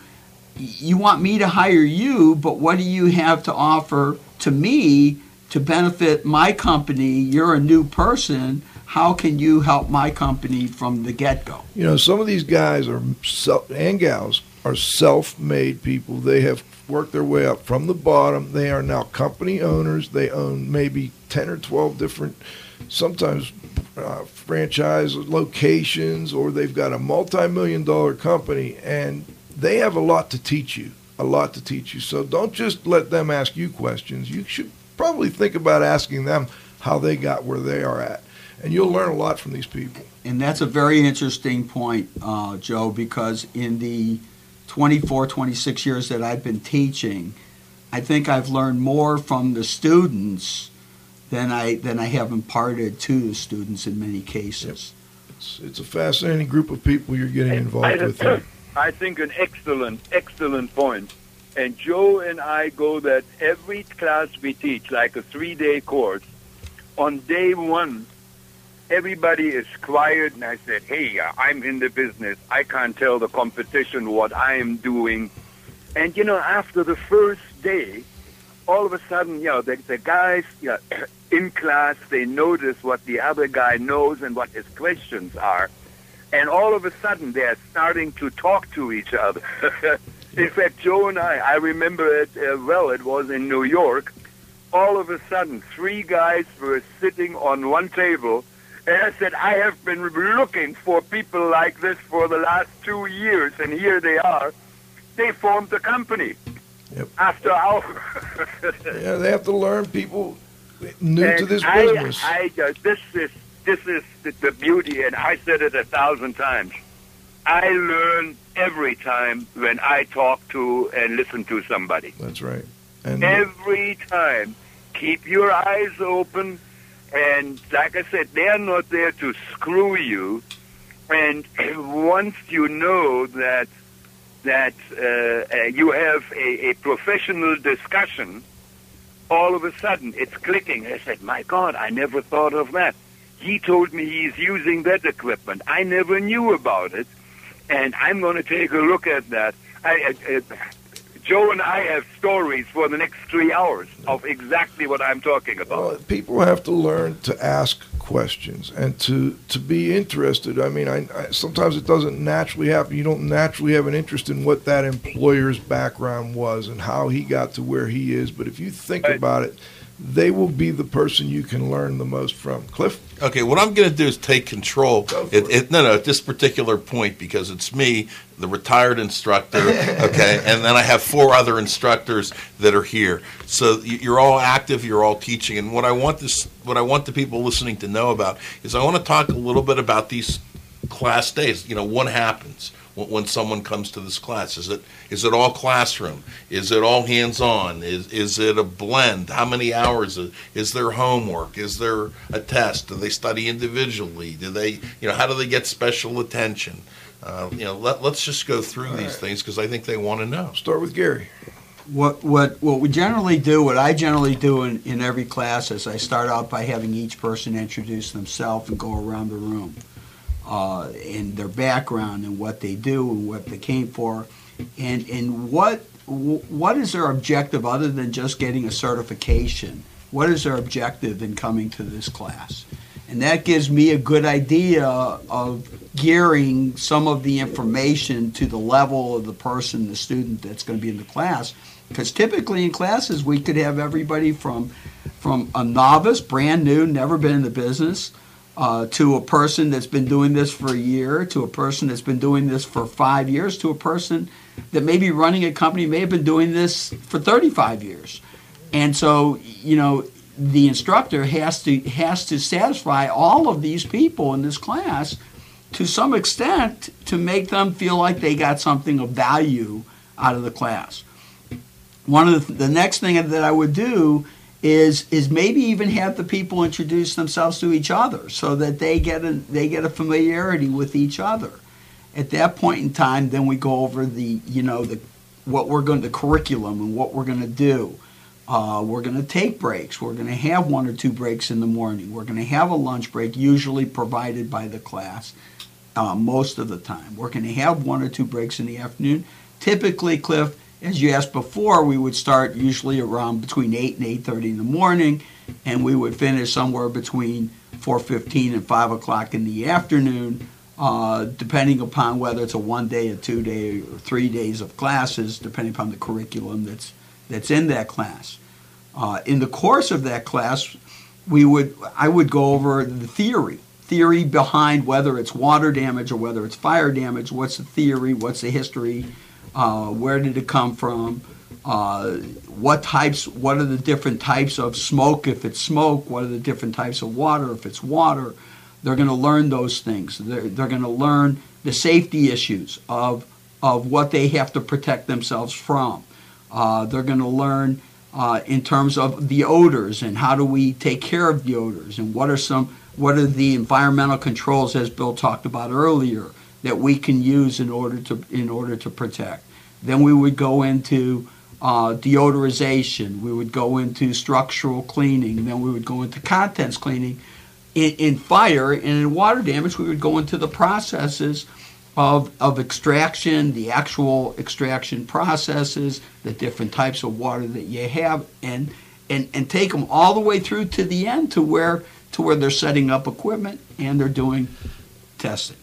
you want me to hire you, but what do you have to offer to me to benefit my company? You're a new person. How can you help my company from the get go? You know, some of these guys are self, and gals are self-made people. They have worked their way up from the bottom. They are now company owners. They own maybe ten or twelve different, sometimes uh, franchise locations, or they've got a multi-million dollar company, and they have a lot to teach you. A lot to teach you. So don't just let them ask you questions. You should probably think about asking them how they got where they are at, and you'll learn a lot from these people. And that's a very interesting point, uh, Joe, because in the 24, 26 years that I've been teaching, I think I've learned more from the students than I than I have imparted to the students in many cases. It's, it's a fascinating group of people you're getting involved I, with here. I think an excellent, excellent point. And Joe and I go that every class we teach, like a three-day course, on day one, everybody is quiet, and I said, "Hey, uh, I'm in the business. I can't tell the competition what I am doing." And you know, after the first day, all of a sudden, you know, the, the guys you know, in class they notice what the other guy knows and what his questions are, and all of a sudden they're starting to talk to each other. in fact, Joe and I, I remember it uh, well. It was in New York. All of a sudden, three guys were sitting on one table. And I said, I have been looking for people like this for the last two years, and here they are. They formed a company. Yep. After our Yeah, they have to learn people new to this I, business. I, uh, this is this is the, the beauty, and I said it a thousand times. I learn every time when I talk to and listen to somebody. That's right. And Every time, keep your eyes open, and like I said, they are not there to screw you. And once you know that that uh, uh, you have a, a professional discussion, all of a sudden it's clicking. I said, "My God, I never thought of that." He told me he's using that equipment. I never knew about it, and I'm going to take a look at that. I, Joe and I have stories for the next three hours of exactly what I'm talking about. well, people have to learn to ask questions and to to be interested. I mean, I, I sometimes it doesn't naturally happen. You don't naturally have an interest in what that employer's background was and how he got to where he is. But if you think about it, they will be the person you can learn the most from. Cliff? Okay, what I'm going to do is take control. It, it. no, no, at this particular point because it's me, the retired instructor. Okay, and then I have four other instructors that are here. So you- you're all active, you're all teaching, and what I want this, what I want the people listening to know about is I want to talk a little bit about these class days. You know, what happens when, when someone comes to this class? Is it is it all classroom? Is it all hands on? Is is it a blend? How many hours is, is there homework? Is there a test? Do they study individually? Do they you know how do they get special attention? Uh, you know, let, let's just go through these things because I think they want to know. Start with Gary. What, what, what we generally do, what I generally do in, in every class is I start out by having each person introduce themselves and go around the room. Uh, and their background and what they do and what they came for. And, and what, what is their objective other than just getting a certification? What is their objective in coming to this class? And that gives me a good idea of gearing some of the information to the level of the person, the student that's going to be in the class. Because typically in classes, we could have everybody from, from a novice, brand new, never been in the business, uh, to a person that's been doing this for a year, to a person that's been doing this for five years, to a person that may be running a company, may have been doing this for 35 years. And so, you know, the instructor has to has to satisfy all of these people in this class to some extent to make them feel like they got something of value out of the class. One of the, the next thing that I would do is is maybe even have the people introduce themselves to each other so that they get a they get a familiarity with each other. At that point in time, then we go over the you know the what we're going the curriculum and what we're going to do. Uh, we're going to take breaks. We're going to have one or two breaks in the morning. We're going to have a lunch break, usually provided by the class, uh, most of the time. We're going to have one or two breaks in the afternoon. Typically, Cliff, as you asked before, we would start usually around between eight and eight thirty in the morning, and we would finish somewhere between four fifteen and five o'clock in the afternoon. Uh, depending upon whether it's a one day, a two day, or three days of classes, depending upon the curriculum that's that's in that class. Uh, in the course of that class, we would I would go over the theory, theory behind whether it's water damage or whether it's fire damage. What's the theory? What's the history? Uh, where did it come from? Uh, what types? What are the different types of smoke? If it's smoke, what are the different types of water? If it's water, they're going to learn those things. They're, they're going to learn the safety issues of of what they have to protect themselves from. Uh, they're going to learn uh, in terms of the odors and how do we take care of the odors and what are some what are the environmental controls as Bill talked about earlier that we can use in order to in order to protect. Then we would go into uh, deodorization. We would go into structural cleaning. Then we would go into contents cleaning. In, in fire and in water damage, we would go into the processes of, of extraction, the actual extraction processes, the different types of water that you have, and, and, and take them all the way through to the end to where, to where they're setting up equipment and they're doing testing.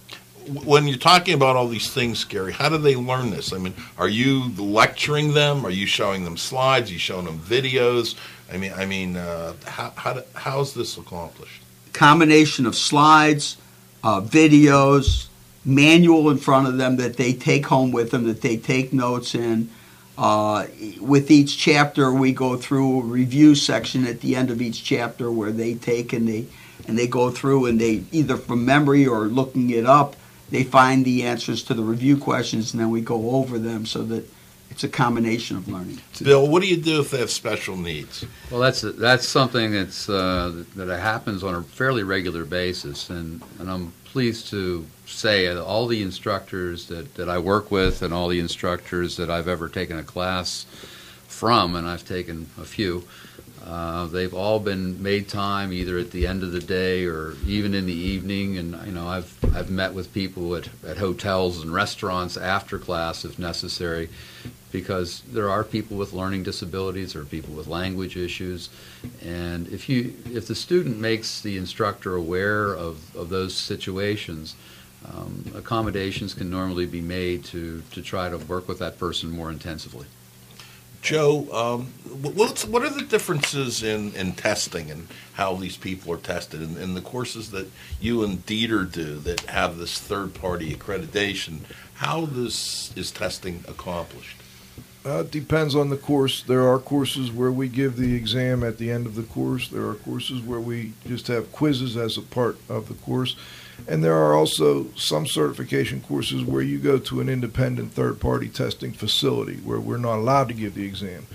When you're talking about all these things, Gary, how do they learn this? I mean, are you lecturing them? Are you showing them slides? Are you showing them videos? I mean, I mean, uh, how how do, how is this accomplished? Combination of slides, uh, videos, manual in front of them that they take home with them, that they take notes in. Uh, with each chapter, we go through a review section at the end of each chapter where they take and they and they go through and they either from memory or looking it up, they find the answers to the review questions and then we go over them so that it's a combination of learning. Bill, what do you do if they have special needs? Well, that's that's something that's uh, that happens on a fairly regular basis, and, and I'm pleased to say that all the instructors that, that I work with and all the instructors that I've ever taken a class from, and I've taken a few, uh, they've all been made time either at the end of the day or even in the evening. And you know, I've I've met with people at, at hotels and restaurants after class if necessary, because there are people with learning disabilities or people with language issues, and if you if the student makes the instructor aware of, of those situations. Um, accommodations can normally be made to, to try to work with that person more intensively. Joe, um, what's, what are the differences in, in testing and how these people are tested in the courses that you and Dieter do that have this third party accreditation? How this is testing accomplished? Uh, it depends on the course. There are courses where we give the exam at the end of the course. There are courses where we just have quizzes as a part of the course. And there are also some certification courses where you go to an independent third party testing facility where we're not allowed to give the exam.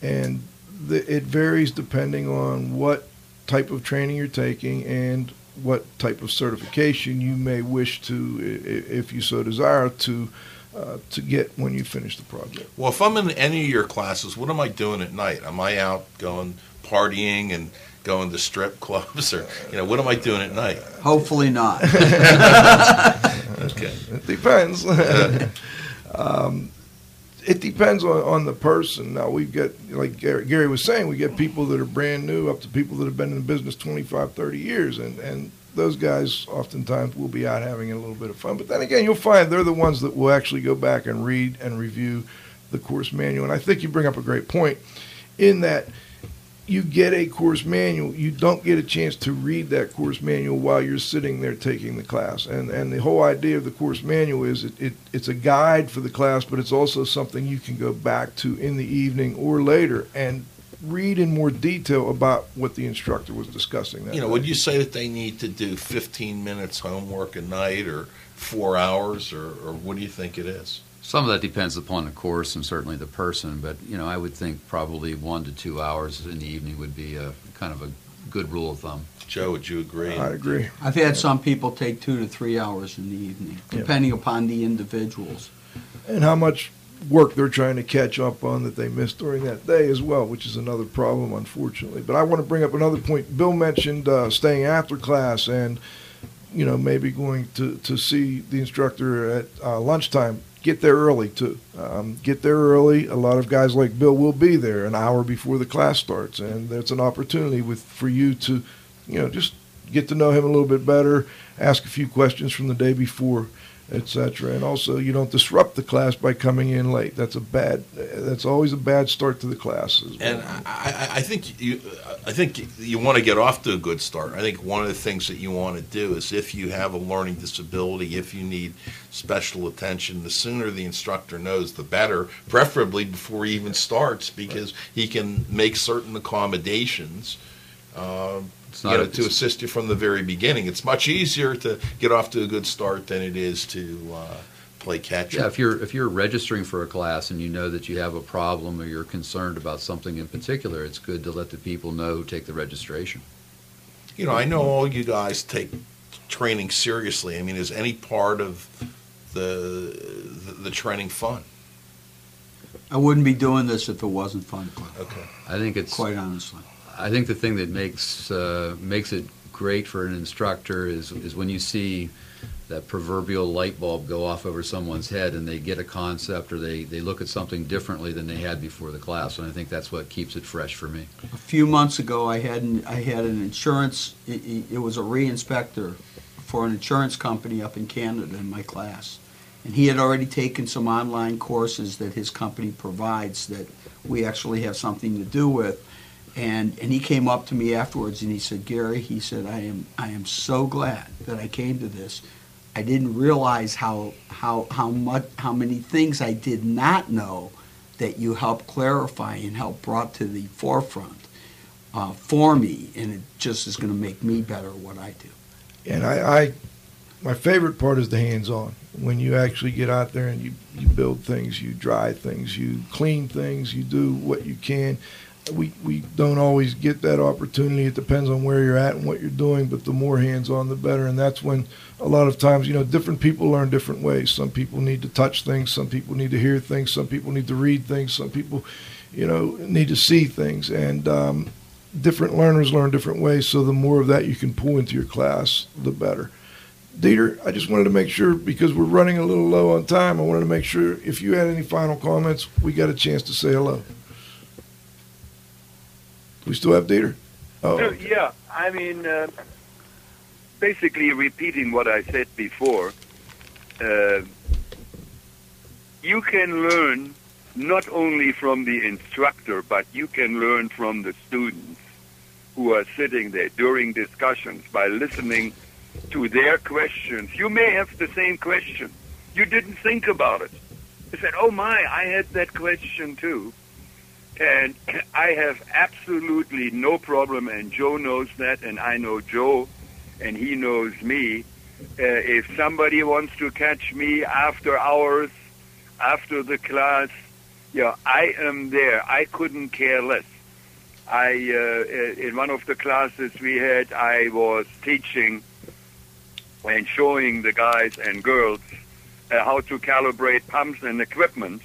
And the, it varies depending on what type of training you're taking and what type of certification you may wish to, if you so desire, to uh, to get when you finish the project. Well, if I'm in any of your classes, what am I doing at night? Am I out going partying and going to strip clubs, or you know, what am I doing at night? Hopefully not. Okay. It depends. um, it depends on, on the person. Now we've got, like Gary, Gary was saying, we get people that are brand new up to people that have been in the business 25, 30 years, and and those guys oftentimes will be out having a little bit of fun. But then again, you'll find they're the ones that will actually go back and read and review the course manual. And I think you bring up a great point in that you get a course manual, you don't get a chance to read that course manual while you're sitting there taking the class. And and the whole idea of the course manual is it, it it's a guide for the class, but it's also something you can go back to in the evening or later and read in more detail about what the instructor was discussing. That You know, day. would you say that they need to do 15 minutes homework a night, or four hours, or, or what do you think it is? Some of that depends upon the course and certainly the person, but, you know, I would think probably one to two hours in the evening would be a kind of a good rule of thumb. Joe, would you agree? I agree. I've had some people take two to three hours in the evening, Yeah. depending upon the individuals. and how much work they're trying to catch up on that they missed during that day as well, which is another problem, unfortunately. But I want to bring up another point. Bill mentioned uh, staying after class and, you know, maybe going to, to see the instructor at uh, lunchtime. Get there early, too. Um, get there early. A lot of guys like Bill will be there an hour before the class starts, and that's an opportunity with for you to, you know, just get to know him a little bit better, ask a few questions from the day before etc. And also, you don't disrupt the class by coming in late. That's a bad. That's always a bad start to the class. well. And I, I, think you, I think you want to get off to a good start. I think one of the things that you want to do is if you have a learning disability, if you need special attention, the sooner the instructor knows, the better. Preferably before he even starts, because he can make certain accommodations. Uh, you not know, a- to assist you from the very beginning. It's much easier to get off to a good start than it is to uh, play catch Yeah, if you're if you're registering for a class and you know that you have a problem or you're concerned about something in particular, it's good to let the people know who take the registration. You know, I know all you guys take training seriously. I mean, is any part of the the, the training fun? I wouldn't be doing this if it wasn't fun, Cliff, Okay. I think it's quite honestly. I think the thing that makes uh, makes it great for an instructor is is when you see that proverbial light bulb go off over someone's head and they get a concept or they, they look at something differently than they had before the class and I think that's what keeps it fresh for me. A few months ago, I had an, I had an insurance. It, it- it was a re-inspector for an insurance company up in Canada in my class, and he had already taken some online courses that his company provides that we actually have something to do with. And and he came up to me afterwards and he said, Gary, he said, I am I am so glad that I came to this. I didn't realize how how how much how many things I did not know that you helped clarify and help brought to the forefront uh, for me, and it just is going to make me better at what I do. and I, I, my favorite part is the hands-on. When you actually get out there and you you build things, you dry things, you clean things, you do what you can. We we don't always get that opportunity. It depends on where you're at and what you're doing, but the more hands-on, the better. And that's when a lot of times, you know, different people learn different ways. Some people need to touch things. Some people need to hear things. Some people need to read things. Some people, you know, need to see things. And um, different learners learn different ways. So the more of that you can pull into your class, the better. Dieter, I just wanted to make sure because we're running a little low on time. I wanted to make sure if you had any final comments, we got a chance to say hello. We still have Dieter. Oh, So, yeah, I mean, uh, basically repeating what I said before, uh, you can learn not only from the instructor, but you can learn from the students who are sitting there during discussions by listening to their questions. You may have the same question. You didn't think about it. You said, oh my, I had that question too. And I have absolutely no problem, and Joe knows that, and I know Joe, and he knows me. Uh, if somebody wants to catch me after hours, after the class, yeah, I am there. I couldn't care less. I uh, in one of the classes we had, I was teaching and showing the guys and girls uh, how to calibrate pumps and equipment.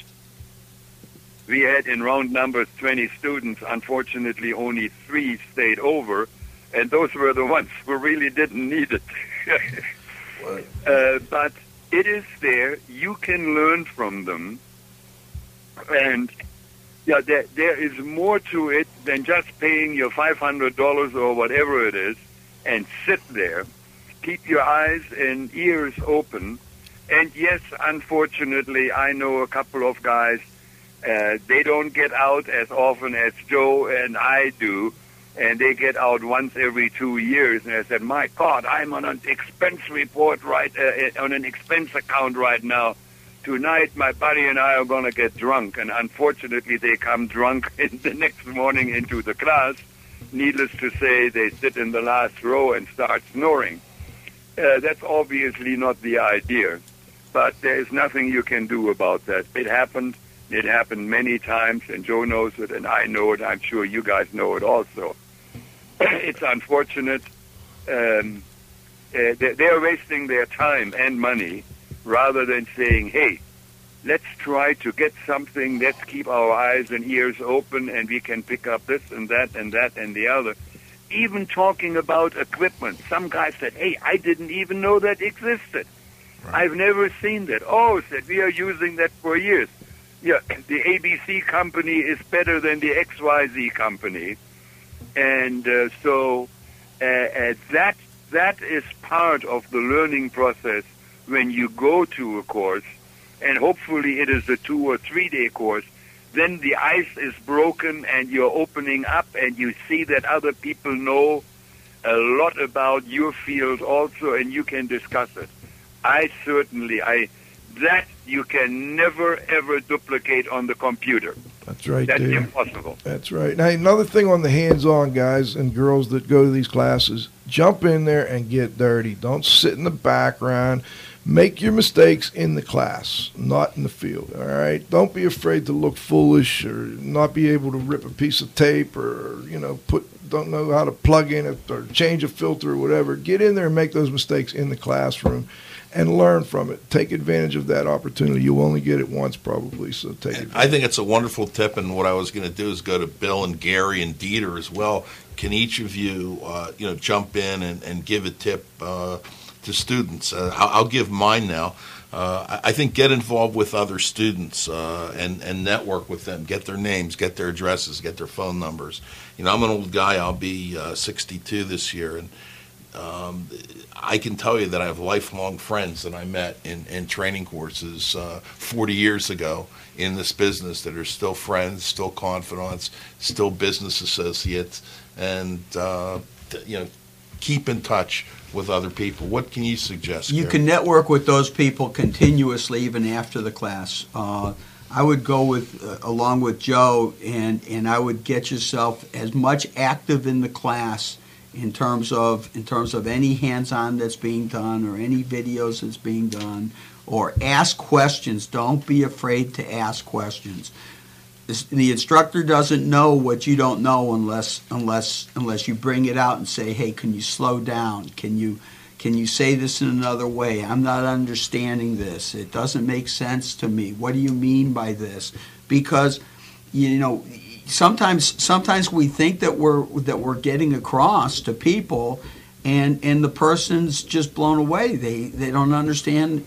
We had in round numbers 20 students. Unfortunately, only three stayed over, and those were the ones who really didn't need it. uh, but it is there. You can learn from them, and yeah, there, there is more to it than just paying your $500 or whatever it is and sit there. Keep your eyes and ears open. And yes, unfortunately, I know a couple of guys, uh, they don't get out as often as Joe and I do, and they get out once every two years. And I said, my God, I'm on an expense report right, uh, on an expense account right now tonight my buddy and I are going to get drunk. And unfortunately, they come drunk in the next morning into the class. Needless to say, they sit in the last row and start snoring. Uh, that's obviously not the idea. But there is nothing you can do about that. It happened. It happened many times, and Joe knows it, and I know it. I'm sure you guys know it also. it's unfortunate. Um, uh, they're wasting their time and money rather than saying, hey, let's try to get something, let's keep our eyes and ears open and we can pick up this and that and that and the other. Even talking about equipment, some guy said, hey, I didn't even know that existed. Right. I've never seen that. Oh, said, we are using that for years. Yeah, the ABC company is better than the XYZ company. And uh, so uh, uh, that that is part of the learning process when you go to a course, and hopefully it is a two or three day course, then the ice is broken and you're opening up and you see that other people know a lot about your field also and you can discuss it. I certainly, I, that you can never ever duplicate on the computer. That's right. That's Dave. impossible. That's right. Now another thing on the hands-on guys and girls that go to these classes, jump in there and get dirty. Don't sit in the background make your mistakes in the class, not in the field. All right. Don't be afraid to look foolish or not be able to rip a piece of tape or you know put don't know how to plug in it or change a filter or whatever. Get in there and make those mistakes in the classroom. And learn from it. Take advantage of that opportunity. You'll only get it once, probably. So take it. I think it's a wonderful tip. And what I was going to do is go to Bill and Gary and Dieter as well. Can each of you, uh, you know, jump in and, and give a tip? Uh, to students. Uh, I'll, give mine now. Uh, I think get involved with other students uh, and and network with them. Get their names, get their addresses, get their phone numbers. You know, I'm an old guy. I'll be uh, 62 this year, and um, I can tell you that I have lifelong friends that I met in, in training courses uh, 40 years ago in this business that are still friends, still confidants, still business associates, and uh, you know, keep in touch with other people. What can you suggest? You can network with those people continuously, even after the class. Uh, I would go with uh, along with Joe, and and I would get yourself as much active in the class in terms of in terms of any hands-on that's being done or any videos that's being done, or ask questions. Don't be afraid to ask questions the instructor doesn't know what you don't know unless unless unless you bring it out and say, "Hey, can you slow down? Can you can you say this in another way? I'm not understanding this. It doesn't make sense to me. What do you mean by this?" Because you know, sometimes sometimes we think that we're that we're getting across to people and and the person's just blown away. They they don't understand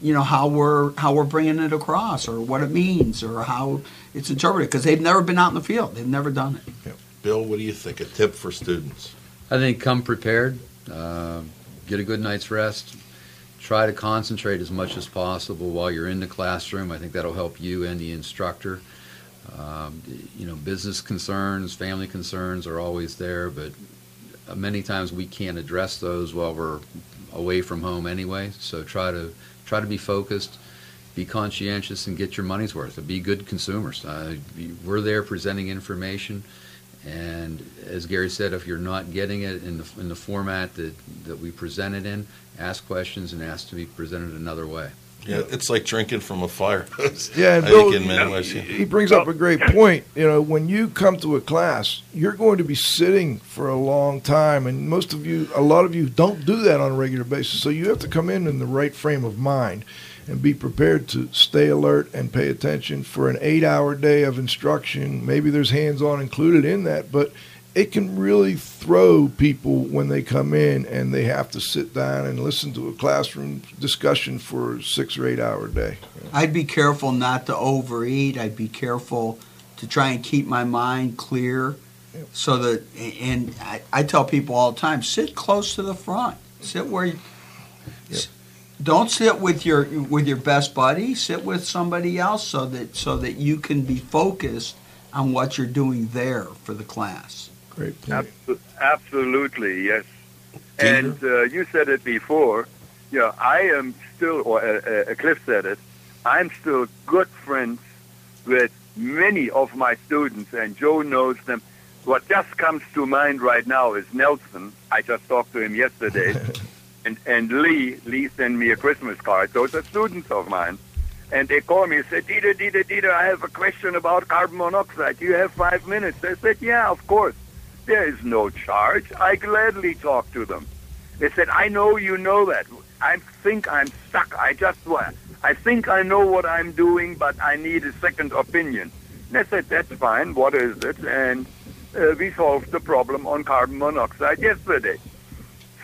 you know how we're how we're bringing it across or what it means or how it's interpreted because they've never been out in the field they've never done it yeah. bill what do you think a tip for students i think come prepared uh, get a good night's rest try to concentrate as much as possible while you're in the classroom. I think that'll help you and the instructor. Um, you know, business concerns, family concerns are always there, but many times we can't address those while we're away from home anyway. So try to try to be focused, be conscientious, and get your money's worth. Be good consumers. Uh, we're there presenting information, and as Gary said, if you're not getting it in the in the format that that we present it in, ask questions and ask to be presented another way. Yeah, it's like drinking from a fire hose. Yeah, and Bill, think in many ways. yeah. he brings up a great point. You know, when you come to a class, you're going to be sitting for a long time, and most of you, a lot of you, don't do that on a regular basis. So you have to come in in the right frame of mind and be prepared to stay alert and pay attention for an eight-hour day of instruction. Maybe there's hands-on included in that, but it can really throw people when they come in and they have to sit down and listen to a classroom discussion for a six or eight hour day. I'd be careful not to overeat. I'd be careful to try and keep my mind clear so that, and I, I tell people all the time sit close to the front. Sit where you. Yep. Don't sit with your with your best buddy. Sit with somebody else so that so that you can be focused on what you're doing there for the class. Great point. Abso- Absolutely, yes. And uh, you said it before. Yeah, I am still, or uh, uh, Cliff said it. I'm still good friends with many of my students, and Joe knows them. What just comes to mind right now is Nelson. I just talked to him yesterday, and and Lee. Lee sent me a Christmas card. Those are students of mine, and they call me and said, "Dieter, Dieter, Dieter, I have a question about carbon monoxide. Do you have five minutes?" I said, "Yeah, of course." There is no charge. I gladly talk to them. They said, I know you know that. I think I'm stuck. I just, I think I know what I'm doing, but I need a second opinion. And I said, that's fine. What is it? And uh, we solved the problem on carbon monoxide yesterday.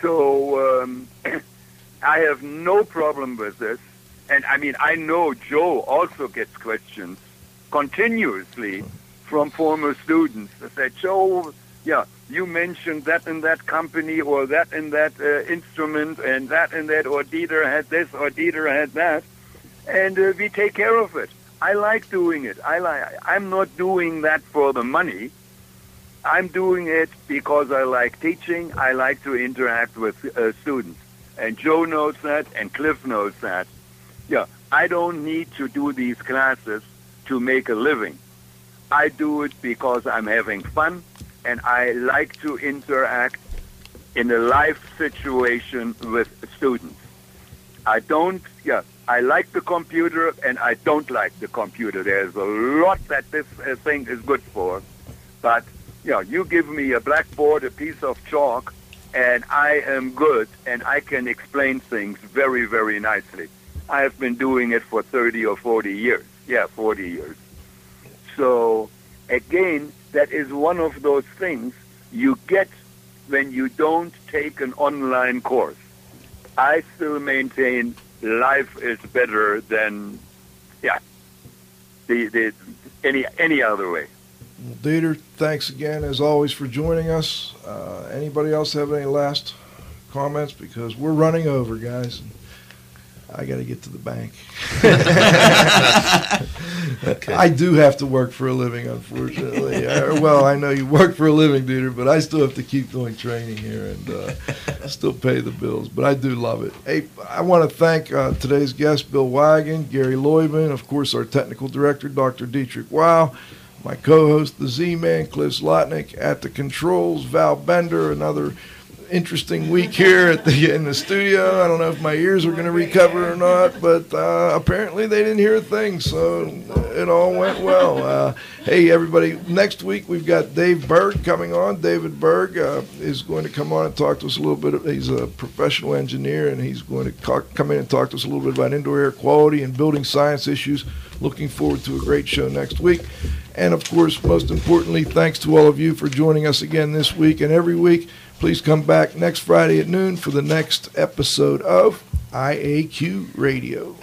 So um, I have no problem with this. And I mean, I know Joe also gets questions continuously from former students that say, Joe, yeah, you mentioned that and that company or that and that uh, instrument and that and that, or Dieter had this or Dieter had that, and uh, we take care of it. I like doing it. I like. I'm not doing that for the money. I'm doing it because I like teaching. I like to interact with uh, students, and Joe knows that, and Cliff knows that. Yeah, I don't need to do these classes to make a living. I do it because I'm having fun and I like to interact in a life situation with students. I don't, yeah, I like the computer and I don't like the computer. There's a lot that this uh, thing is good for, but yeah, you give me a blackboard, a piece of chalk, and I am good and I can explain things very, very nicely. I have been doing it for 30 or 40 years. Yeah, 40 years. So, again, that is one of those things you get when you don't take an online course. I still maintain life is better than, yeah, the, the any any other way. Well, Dieter, thanks again as always for joining us. Uh, anybody else have any last comments? Because we're running over, guys. I got to get to the bank. I do have to work for a living, unfortunately. Uh, well, I know you work for a living, Dieter, but I still have to keep doing training here and uh, still pay the bills. But I do love it. Hey, I want to thank uh, today's guests, Bill Wagon, Gary Loyman, of course, our technical director, Dr. Dietrich Wow, my co-host, the Z-Man, Cliff Zlotnik, at the controls, Val Bender, another interesting week here at the in the studio. I don't know if my ears are going to recover or not, but uh, apparently they didn't hear a thing, so it all went well. Uh, hey, everybody! Next week we've got Dave Berg coming on. David Berg uh, is going to come on and talk to us a little bit. He's a professional engineer, and he's going to come in and talk to us a little bit about indoor air quality and building science issues. Looking forward to a great show next week. And of course, most importantly, thanks to all of you for joining us again this week and every week. Please come back next Friday at noon for the next episode of IAQ Radio.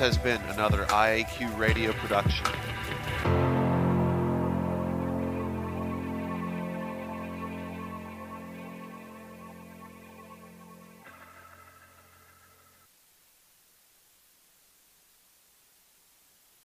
Has been another IAQ radio production.